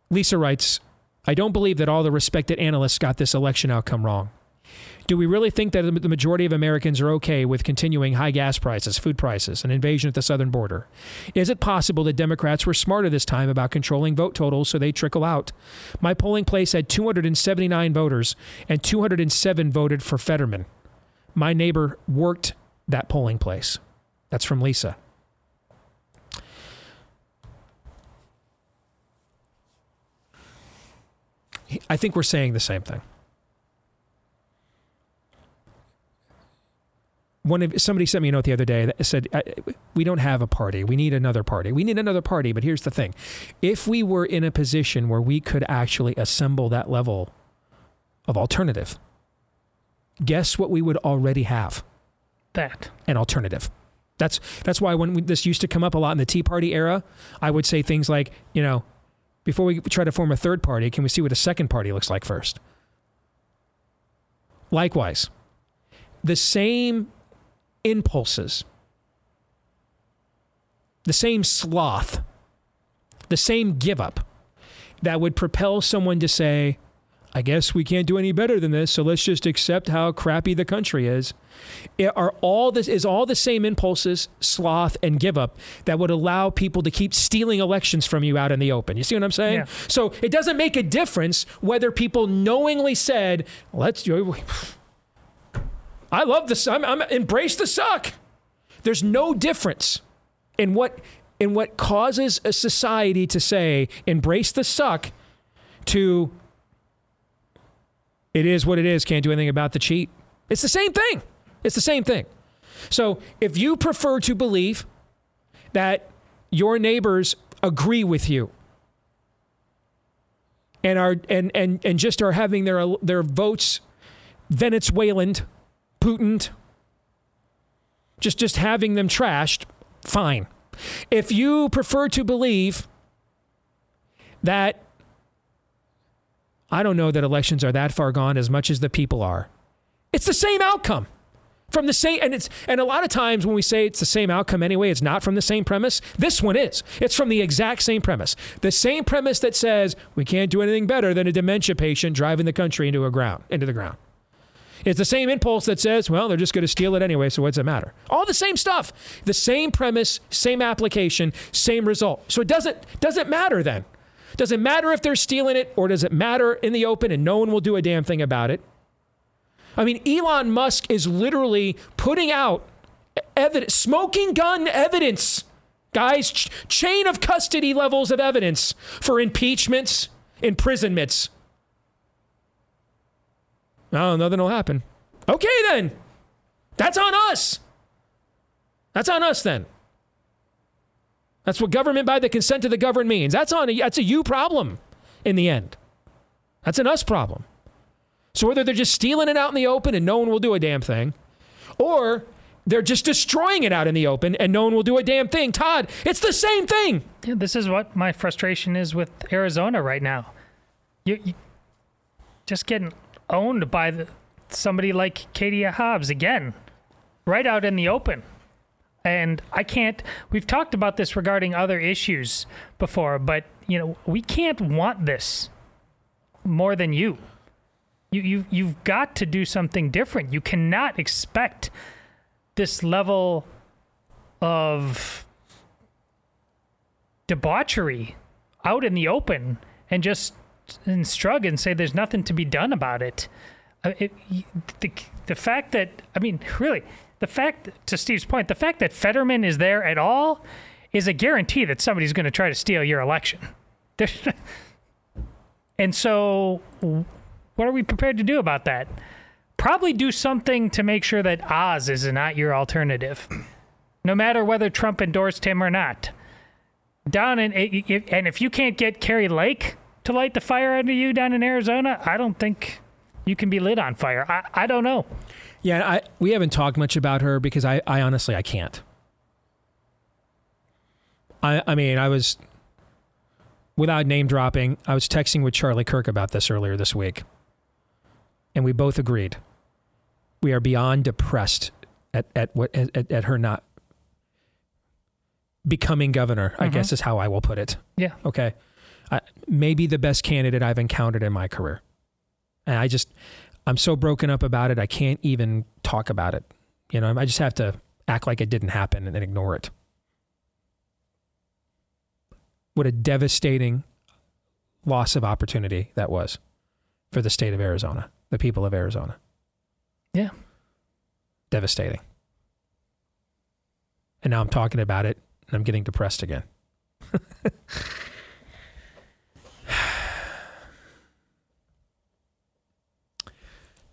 Lisa writes, I don't believe that all the respected analysts got this election outcome wrong. Do we really think that the majority of Americans are okay with continuing high gas prices, food prices, an invasion at the southern border? Is it possible that Democrats were smarter this time about controlling vote totals so they trickle out? My polling place had 279 voters, and 207 voted for Fetterman. My neighbor worked that polling place. That's from Lisa. I think we're saying the same thing. One of somebody sent me a note the other day that said we don't have a party. We need another party. We need another party. But here's the thing. If we were in a position where we could actually assemble that level of alternative guess what we would already have? That. An alternative. That's that's why when we, this used to come up a lot in the tea party era i would say things like you know before we try to form a third party can we see what a second party looks like first? Likewise. The same impulses, the same sloth, the same give up that would propel someone to say, I guess we can't do any better than this, so let's just accept how crappy the country is. It are all this is all the same impulses, sloth, and give up that would allow people to keep stealing elections from you out in the open. You see what I'm saying? Yeah. So it doesn't make a difference whether people knowingly said, "Let's." I love this. I'm, I'm embrace the suck. There's no difference in what in what causes a society to say embrace the suck to it is what it is, can't do anything about the cheat. It's the same thing. It's the same thing. So if you prefer to believe that your neighbors agree with you and are and and and just are having their their votes Venezuelan Putin, just just having them trashed, fine. If you prefer to believe that I don't know that elections are that far gone as much as the people are. It's the same outcome. From the same, and it's and a lot of times when we say it's the same outcome anyway, it's not from the same premise. This one is. It's from the exact same premise. The same premise that says we can't do anything better than a dementia patient driving the country into a ground into the ground. It's the same impulse that says, well, they're just going to steal it anyway, so what's it matter? All the same stuff. The same premise, same application, same result. So it doesn't doesn't matter then. Does it matter if they're stealing it or does it matter in the open and no one will do a damn thing about it? I mean, Elon Musk is literally putting out evidence, smoking gun evidence, guys, ch- chain of custody levels of evidence for impeachments, imprisonments. No, nothing will happen. Okay, then. That's on us. That's on us then. That's what government by the consent of the governed means. That's on a, that's a you problem in the end. That's an us problem. So whether they're just stealing it out in the open and no one will do a damn thing, or they're just destroying it out in the open and no one will do a damn thing. Todd, it's the same thing. Yeah, this is what my frustration is with Arizona right now. You, you just getting owned by the, somebody like Katie Hobbs again, right out in the open. And I can't. We've talked about this regarding other issues before, but you know we can't want this more than you. You you you've got to do something different. You cannot expect this level of debauchery out in the open and just and shrug and say there's nothing to be done about it. Uh, it the, the fact that I mean, really, the fact to Steve's point, the fact that Fetterman is there at all is a guarantee that somebody's going to try to steal your election. and so, what are we prepared to do about that? Probably do something to make sure that Oz is not your alternative, no matter whether Trump endorsed him or not. Down in and if you can't get Kari Lake to light the fire under you down in Arizona, I don't think you can be lit on fire. I, I don't know. Yeah, I, we haven't talked much about her because I, I honestly I can't. I I mean I was without name dropping, I was texting with Charlie Kirk about this earlier this week. And we both agreed. We are beyond depressed at, at what at, at her not becoming governor, mm-hmm. I guess is how I will put it. Yeah. Okay. Maybe the best candidate I've encountered in my career. And I just, I'm so broken up about it. I can't even talk about it. You know, I just have to act like it didn't happen and ignore it. What a devastating loss of opportunity that was for the state of Arizona, the people of Arizona. Yeah. Devastating. And now I'm talking about it and I'm getting depressed again.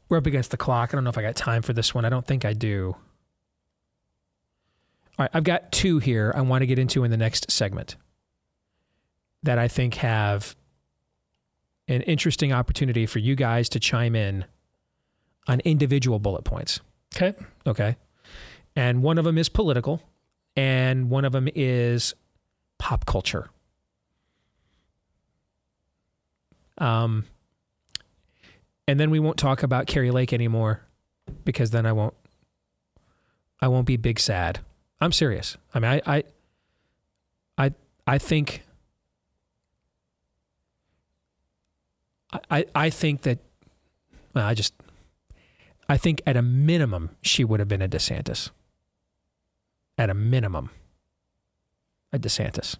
We're up against the clock. I don't know if I got time for this one. I don't think I do. All right, I've got two here I want to get into in the next segment that I think have an interesting opportunity for you guys to chime in on individual bullet points. Okay. Okay. And one of them is political, and one of them is pop culture. Um, and then we won't talk about Kari Lake anymore because then I won't I won't be big sad. I'm serious. I mean I I I, I think I, I think that well, I just I think at a minimum she would have been a DeSantis. At a minimum. A DeSantis.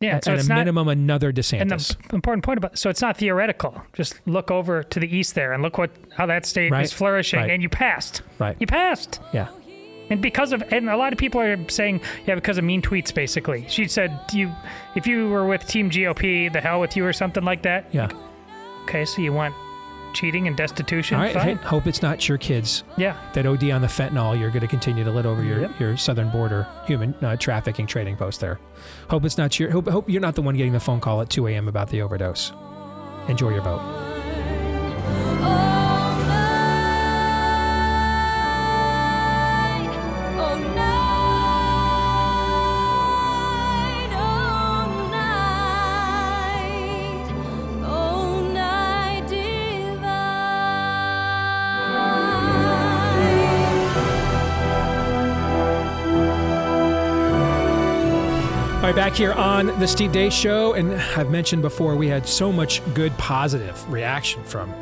Yeah, at, so at a not, minimum, another DeSantis. And the important point about so it's not theoretical. Just look over to the east there and look what how that state right. is flourishing, right. and you passed. Right, you passed. Yeah, and because of and a lot of people are saying yeah because of mean tweets basically. She said you if you were with Team GOP, the hell with you or something like that. Yeah. Okay, so you want cheating and destitution. All right, hey, hope it's not your kids. Yeah. That OD on the fentanyl, you're going to continue to lit over your, yep. your southern border human uh, trafficking trading post there. Hope it's not your. Hope, hope you're not the one getting the phone call at 2 a.m. about the overdose. Enjoy your vote. Right, back here on the Steve Deace Show, and I've mentioned before we had so much good positive reaction from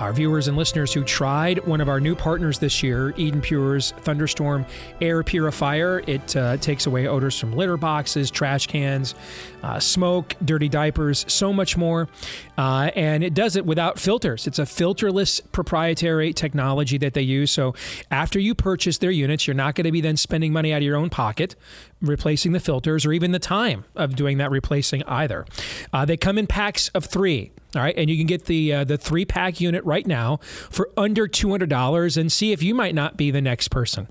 our viewers and listeners who tried one of our new partners this year, Eden Pure's Thunderstorm Air Purifier. It uh, takes away odors from litter boxes, trash cans, uh, smoke, dirty diapers, so much more. Uh, and it does it without filters. It's a filterless proprietary technology that they use. So after you purchase their units, you're not going to be then spending money out of your own pocket replacing the filters or even the time of doing that replacing either. Uh, they come in packs of three. All right, and you can get the uh, the three pack unit right now for under two hundred dollars, and see if you might not be the next person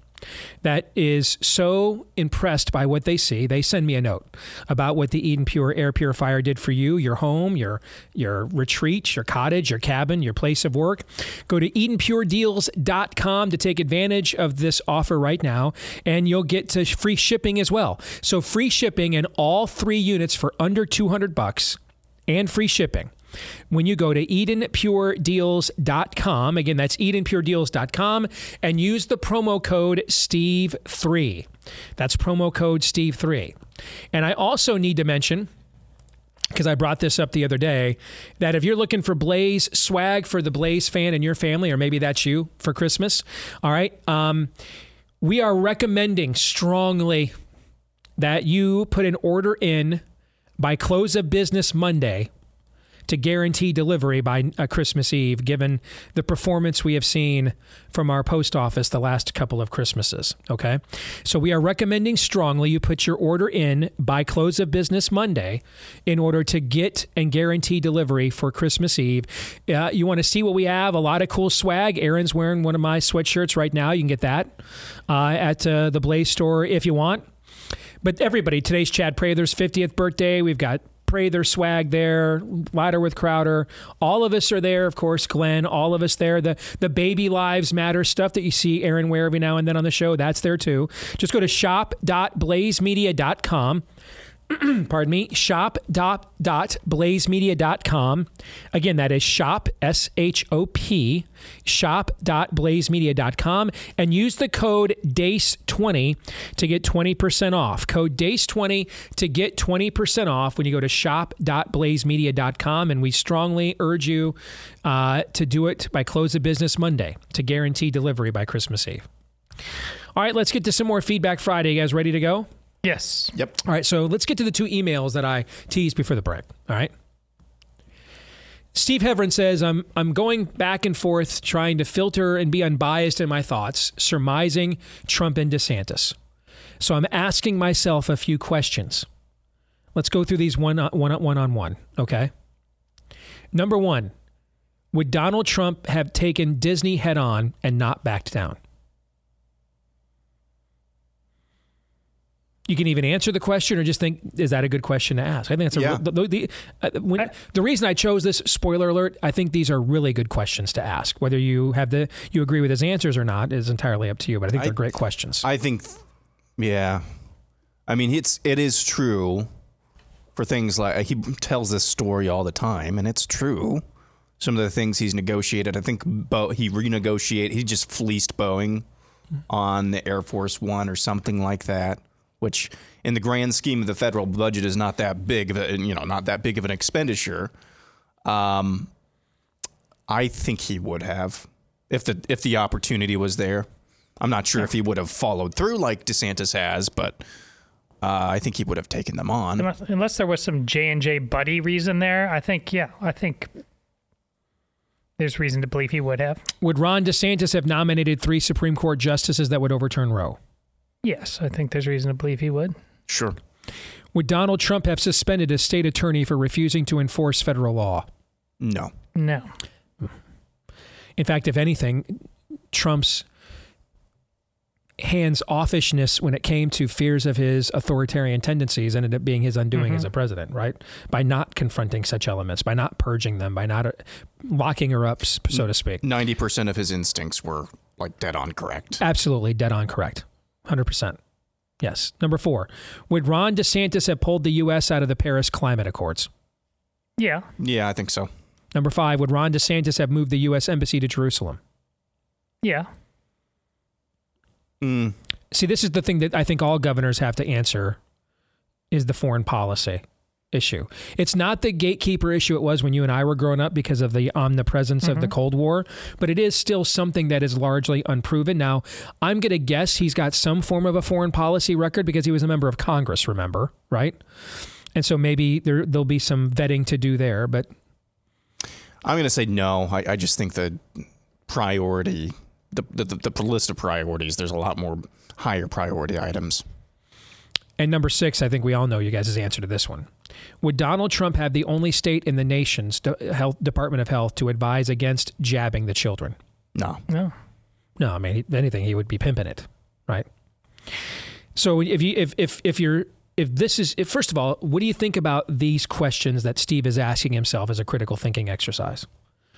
that is so impressed by what they see. They send me a note about what the Eden Pure air purifier did for you, your home, your your retreat, your cottage, your cabin, your place of work. Go to EdenPureDeals.com to take advantage of this offer right now, and you'll get to free shipping as well. So free shipping and all three units for under two hundred bucks, and free shipping when you go to EdenPureDeals.com. Again, that's EdenPureDeals.com and use the promo code STEVE3. That's promo code STEVE3. And I also need to mention because I brought this up the other day, that if you're looking for Blaze swag for the Blaze fan in your family, or maybe that's you for Christmas, all right, um, we are recommending strongly that you put an order in by close of business Monday to guarantee delivery by uh, Christmas Eve, given the performance we have seen from our post office the last couple of Christmases. Okay. So we are recommending strongly you put your order in by close of business Monday in order to get and guarantee delivery for Christmas Eve. Uh, you want to see what we have? A lot of cool swag. Aaron's wearing one of my sweatshirts right now. You can get that uh, at uh, the Blaze store if you want. But everybody, today's Chad Prather's 50th birthday. We've got Prather swag there, Ladder with Crowder. All of us are there, of course, Glenn, all of us there. The the baby lives matter stuff that you see Aaron wear every now and then on the show, that's there too. Just go to shop.blazemedia.com. pardon me, shop.blazemedia.com. Again, that is shop, S H O P, shop.blazemedia.com, and use the code DEACE20 to get 20% off. Code DEACE20 to get 20% off when you go to shop.blazemedia.com. And we strongly urge you uh, to do it by close of business Monday to guarantee delivery by Christmas Eve. All right, let's get to some more feedback Friday. You guys ready to go? Yes. Yep. All right, so let's get to the two emails that I teased before the break. All right. Steve Heverin says, I'm, I'm going back and forth trying to filter and be unbiased in my thoughts, surmising Trump and DeSantis. So I'm asking myself a few questions. Let's go through these one, uh, one, one on one, okay? Number one, would Donald Trump have taken Disney head on and not backed down? You can even answer the question or just think, is that a good question to ask? I think that's a Yeah. the, the, the, uh, when, the reason I chose this. Spoiler alert: I think these are really good questions to ask. Whether you have the you agree with his answers or not is entirely up to you. But I think they're great questions. I think, yeah. I mean, it's it is true for things like he tells this story all the time, and it's true. Some of the things he's negotiated, I think Bo, he renegotiated. He just fleeced Boeing on the Air Force One or something like that, which in the grand scheme of the federal budget is not that big of a you know not that big of an expenditure. Um, I think he would have if the if the opportunity was there. I'm not sure if he would have followed through like DeSantis has, but uh, I think he would have taken them on. Unless, unless there was some J and J buddy reason there, I think yeah, I think there's reason to believe he would have. Would Ron DeSantis have nominated three Supreme Court justices that would overturn Roe? Yes, I think there's reason to believe he would. Sure. Would Donald Trump have suspended a state attorney for refusing to enforce federal law? No. No. In fact, if anything, Trump's hands offishness when it came to fears of his authoritarian tendencies ended up being his undoing Mhm. as a president, right? By not confronting such elements, by not purging them, by not uh, locking her up, so to speak. Ninety percent of his instincts were like dead on correct. Absolutely dead on correct. 100%. Yes. Number four, would Ron DeSantis have pulled the U.S. out of the Paris Climate Accords? Yeah. Yeah, I think so. Number five, would Ron DeSantis have moved the U.S. Embassy to Jerusalem? Yeah. Mm. See, this is the thing that I think all governors have to answer is the foreign policy issue. It's not the gatekeeper issue it was when you and I were growing up because of the omnipresence of the Mhm. Cold War, but it is still something that is largely unproven. Now, I'm going to guess he's got some form of a foreign policy record because he was a member of Congress, remember, right? And so maybe there there'll be some vetting to do there, but I'm going to say no. I, I just think the priority, the, the, the, the list of priorities, there's a lot more higher priority items. And number six, I think we all know you guys' answer to this one. Would Donald Trump have the only state in the nation's de- health, Department of Health to advise against jabbing the children? No. No. No, I mean, if anything, he would be pimping it, right? So if you if if if you're if this is if first of all, what do you think about these questions that Steve is asking himself as a critical thinking exercise?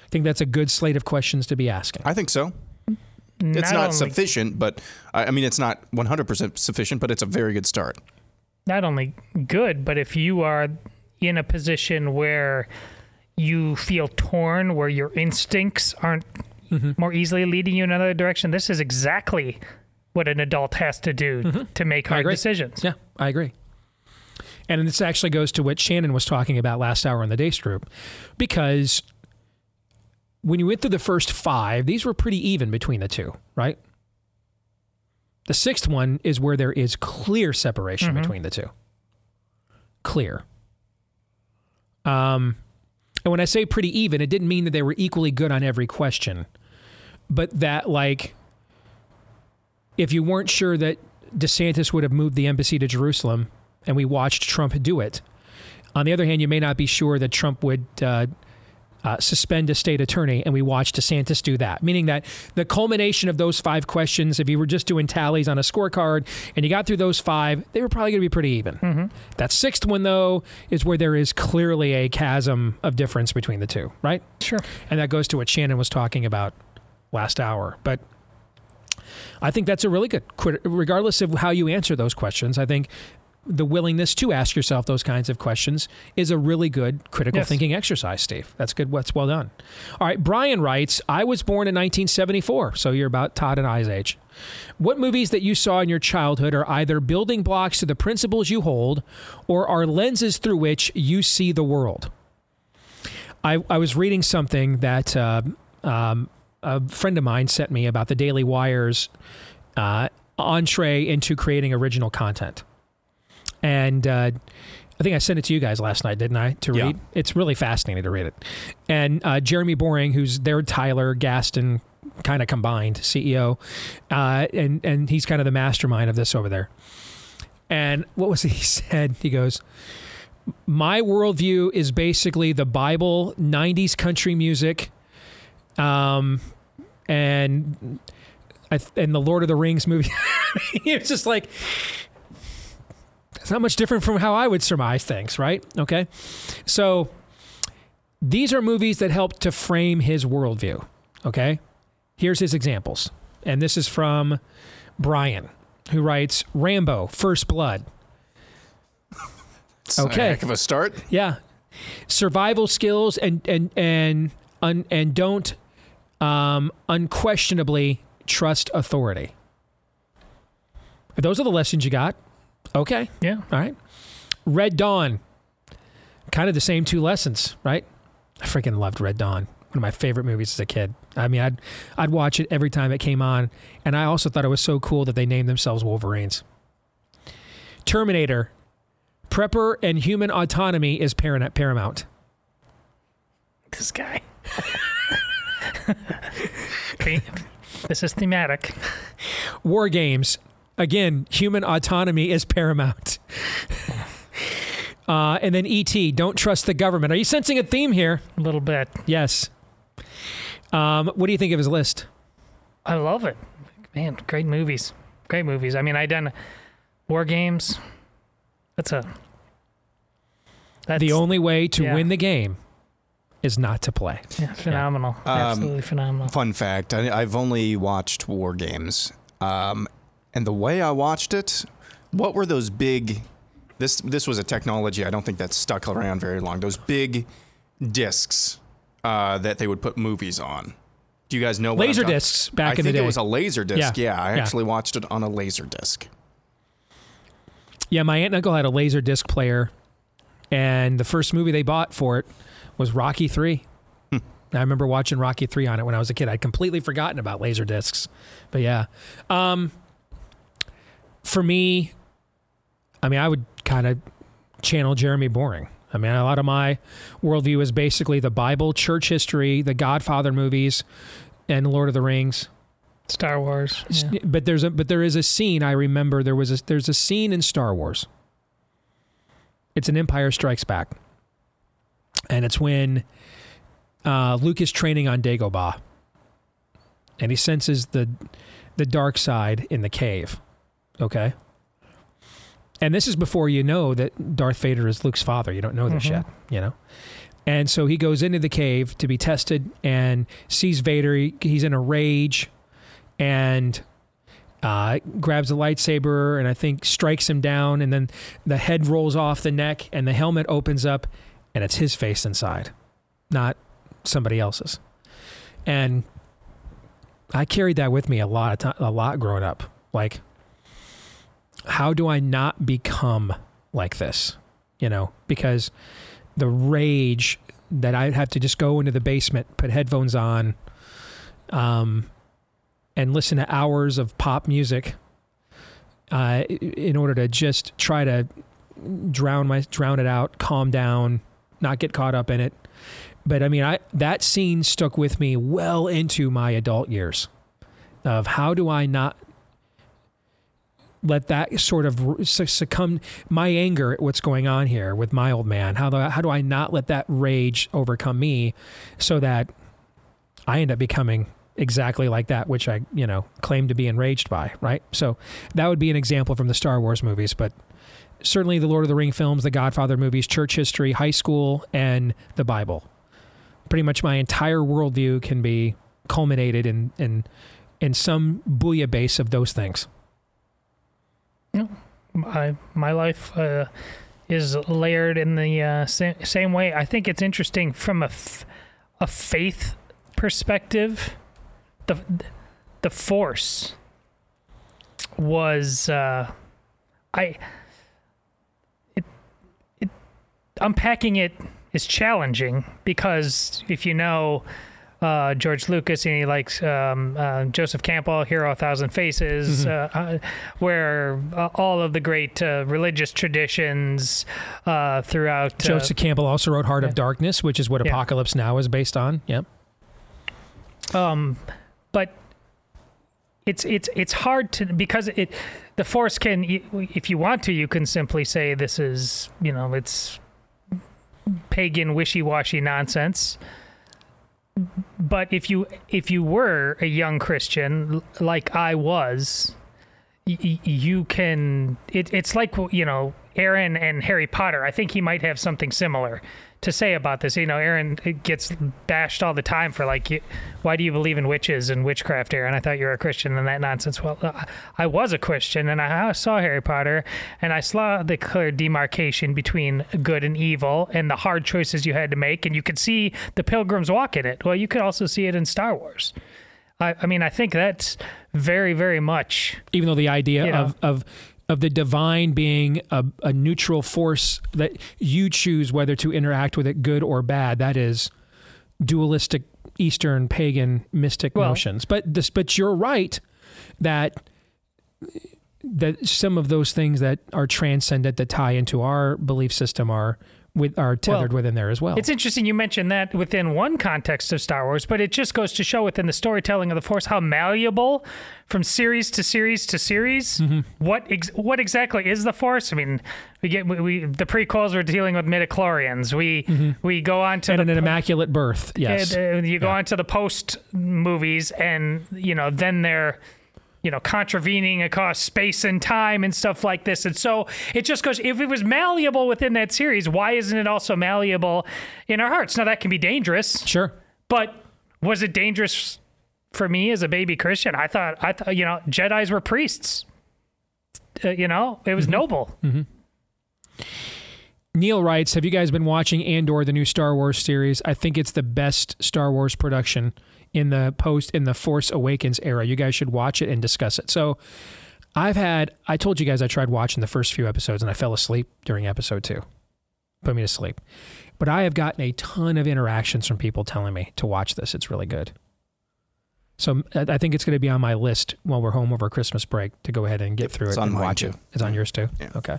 I think that's a good slate of questions to be asking. I think so. It's Not not only- sufficient, but I I mean, it's not 100% sufficient, but it's a very good start. not only good, but if you are in a position where you feel torn, where your instincts aren't Mm-hmm. more easily leading you in another direction, this is exactly what an adult has to do to make Mm-hmm. I hard decisions. Yeah, I agree. And this actually goes to what Shannon was talking about last hour on the Deace Group, because when you went through the first five, these were pretty even between the two, right? The sixth one is where there is clear separation Mhm. between the two. Clear. Um, and when I say pretty even, it didn't mean that they were equally good on every question, but that like if you weren't sure that DeSantis would have moved the embassy to Jerusalem and we watched Trump do it, on the other hand, you may not be sure that Trump would uh, uh, suspend a state attorney and we watched DeSantis do that. Meaning that the culmination of those five questions, if you were just doing tallies on a scorecard and you got through those five, they were probably going to be pretty even. That sixth one, though, is where there is clearly a chasm of difference between the two, right? Sure. And that goes to what Shannon was talking about last hour. But I think that's a really good, regardless of how you answer those questions. I think the willingness to ask yourself those kinds of questions is a really good critical Yes. thinking exercise, Steve. That's good. That's well done. All right. Brian writes I was born in 1974, so you're about Todd and I's age. What movies that you saw in your childhood are either building blocks to the principles you hold or are lenses through which you see the world? I, I was reading something that uh, um, a friend of mine sent me about the Daily Wire's uh, entree into creating original content. And uh, I think I sent it to you guys last night, didn't I? To Yeah. read. It's really fascinating to read it. And uh, Jeremy Boring, who's there, Tyler Gaston kind of combined CEO, uh, and and he's kind of the mastermind of this over there. And what was he said? He goes, "My worldview is basically the Bible, '90s country music, um, and." I, th- and the Lord of the Rings movie, it's just like it's not much different from how I would surmise things, right? Okay. So these are movies that help to frame his worldview. Okay. Here's his examples. And this is from Brian, who writes Rambo, First Blood. okay. a heck of a start. Yeah. Survival skills and and and un, and don't um, unquestionably trust authority. If those are the lessons you got, okay. Yeah. All right. Red Dawn. Kind of the same two lessons, right? I freaking loved Red Dawn. One of my favorite movies as a kid. I mean, I'd I'd watch it every time it came on, and I also thought it was so cool that they named themselves Wolverines. Terminator. Prepper and human autonomy is paramount. This guy. Okay, this is thematic. War games. Again, human autonomy is paramount. Uh, and then ET, don't trust the government. Are you sensing a theme here? A little bit. Yes. Um, what do you think of his list? I love it. Man, great movies. Great movies. I mean, I done War Games. That's a. That's the only way to yeah. win the game is not to play. yeah, phenomenal. Um, Absolutely phenomenal. Fun fact: I, I've only watched War Games, um, and the way I watched it, what were those big? This this was a technology I don't think that stuck around very long. Those big discs uh, that they would put movies on. Do you guys know Laser discs back I in the day? I think it was a laser disc. Yeah, Yeah, I yeah. actually watched it on a laser disc. Yeah, my aunt and uncle had a laser disc player, and the first movie they bought for it was Rocky Three. I remember watching Rocky Three on it when I was a kid. I'd completely forgotten about laser discs, but yeah. Um, for me, I mean, I would kind of channel Jeremy Boring. I mean, a lot of my worldview is basically the Bible, church history, the Godfather movies, and Lord of the Rings. Star Wars. yeah. But there's a but there is a scene I remember there was a there's a scene in Star Wars. It's an Empire Strikes Back. And it's when uh, Luke is training on Dagobah. And he senses the the dark side in the cave. Okay? And this is before you know that Darth Vader is Luke's father. You don't know this Mhm. yet, you know? And so he goes into the cave to be tested and sees Vader. He- He's in a rage and uh, grabs a lightsaber and I think strikes him down. And then the head rolls off the neck and the helmet opens up and it's his face inside, not somebody else's. And I carried that with me a lot of time, a lot growing up. Like, how do I not become like this? You know, because the rage that I'd have to just go into the basement, put headphones on, um, and listen to hours of pop music uh, in order to just try to drown my drown it out, calm down, not get caught up in it. But I mean, I that scene stuck with me well into my adult years. Of how do I not let that sort of succumb my anger at what's going on here with my old man. How do I, how do I not let that rage overcome me so that I end up becoming exactly like that which I you know claim to be enraged by right? So that would be an example from the Star Wars movies but certainly the Lord of the Ring films the Godfather movies church history high school and the Bible. Pretty much my entire worldview can be culminated in in in some bouillabaisse of those things my my life uh, is layered in the uh, same, same way. I think it's interesting from a f- a faith perspective. The the force was uh, I it, it unpacking it is challenging because if you know uh, George Lucas and he likes um, uh, Joseph Campbell, Hero a Thousand Faces, Mhm. uh, uh, where uh, all of the great uh, religious traditions uh, throughout. Joseph Campbell also wrote Heart of Darkness, which is what Yeah. Apocalypse Now is based on. Yep. Um, but it's it's it's hard to because it the force can if you want to you can simply say this is you know it's pagan wishy-washy nonsense but if you if you were a young christian like i was y- you can it, it's like you know Auron and harry potter. I think he might have something similar to say about this you know Auron gets bashed all the time for like why do you believe in witches and witchcraft Auron i thought you were a christian and that nonsense well uh, i was a christian and i saw harry potter and i saw the clear demarcation between good and evil and the hard choices you had to make and you could see the pilgrims walk in it well you could also see it in star wars I, I mean, I think that's very, very much. Even though the idea know. of, of the divine being a, a neutral force that you choose whether to interact with it good or bad, that is dualistic Eastern pagan mystic Well- notions. But this, but you're right that that some of those things that are transcendent that tie into our belief system are with are tethered Well, within there as well. It's interesting you mentioned that within one context of Star Wars, but it just goes to show within the storytelling of the Force how malleable from series to series to series. Mm-hmm. What ex- what exactly is the Force? I mean, we get we, we the prequels were dealing with midichlorians. We we go on to Mm-hmm. and the an immaculate birth. Yes. Uh, you go on to the post movies, and you know then they're you know contravening across space and time and stuff like this. And so it just goes. If it was malleable within that series, why isn't it also malleable in our hearts? Now that can be dangerous. Sure. But was it dangerous for me as a baby Christian? I thought I thought you know Jedi's were priests. Uh, you know it was noble. Neil writes, "Have you guys been watching Andor, the new Star Wars series? I think it's the best Star Wars production in the post in the Force Awakens era. You guys should watch it and discuss it." So, I've had, I told you guys I tried watching the first few episodes and I fell asleep during episode two. Put me to sleep. But I have gotten a ton of interactions from people telling me to watch this. It's really good. So I think it's going to be on my list while we're home over Christmas break to go ahead and get through It's it on and watch too. it. It's on yours too? Yeah. Okay.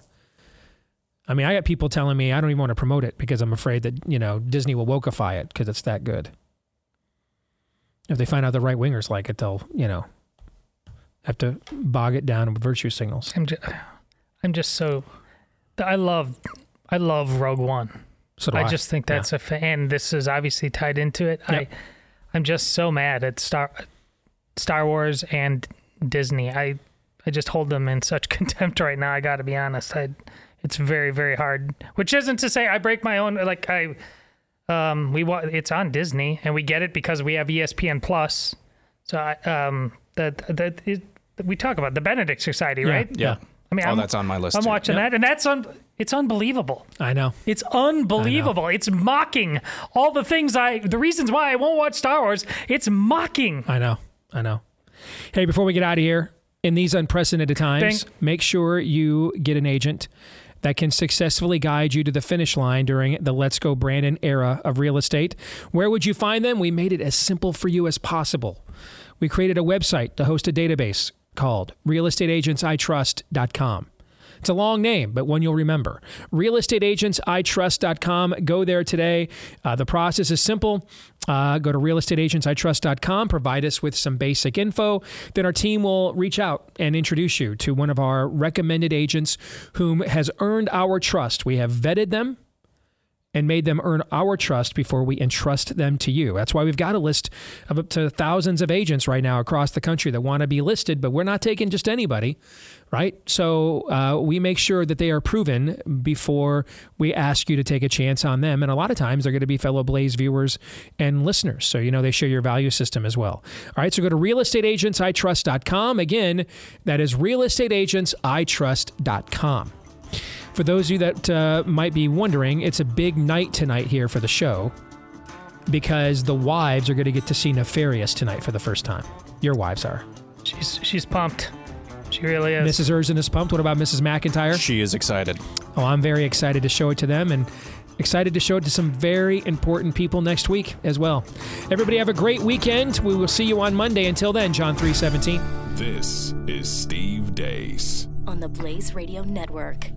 I mean, I got people telling me I don't even want to promote it because I'm afraid that, you know, Disney will wokeify it because it's that good. If they find out the right wingers like it, they'll, you know, have to bog it down with virtue signals. I'm just, I'm just so. I love, I love Rogue One. So do I. just think that's a fan. and this is obviously tied into it. I I'm just so mad at Star, Star Wars and Disney. I, I just hold them in such contempt right now. I got to be honest. I, it's very very hard. Which isn't to say I break my own. Like I, um, we wa- it's on Disney and we get it because we have ESPN Plus. So I, um, that that it, we talk about the Benedict Society, Yeah, right? yeah. I mean, Oh, I'm, that's on my list, I'm too. watching Yep. that, and that's un, it's unbelievable. I know. It's unbelievable. It's mocking all the things I, the reasons why I won't watch Star Wars. It's mocking. I know. I know. Hey, before we get out of here, in these unprecedented times, Bing. make sure you get an agent that can successfully guide you to the finish line during the Let's Go Brandon era of real estate. Where would you find them? We made it as simple for you as possible. We created a website to host a database called realestateagentsitrust.com. It's a long name, but one you'll remember. Realestateagentsitrust.com. Go there today. Uh, the process is simple. Uh, go to realestateagentsitrust.com, provide us with some basic info. Then our team will reach out and introduce you to one of our recommended agents whom has earned our trust. We have vetted them and made them earn our trust before we entrust them to you. That's why we've got a list of up to thousands of agents right now across the country that want to be listed, but we're not taking just anybody, right? So uh, we make sure that they are proven before we ask you to take a chance on them. And a lot of times they're going to be fellow Blaze viewers and listeners. So, you know, they share your value system as well. All right, so go to realestateagentsitrust.com. Again, that is realestateagentsitrust.com. For those of you that uh, might be wondering, it's a big night tonight here for the show because the wives are going to get to see Nefarious tonight for the first time. Your wives are. She's she's pumped. She really is. Mrs. Erzen is pumped. What about Mrs. MacIntyre? She is excited. Oh, I'm very excited to show it to them and excited to show it to some very important people next week as well. Everybody have a great weekend. We will see you on Monday. Until then, John 317. This is Steve Deace. on the Blaze Radio Network.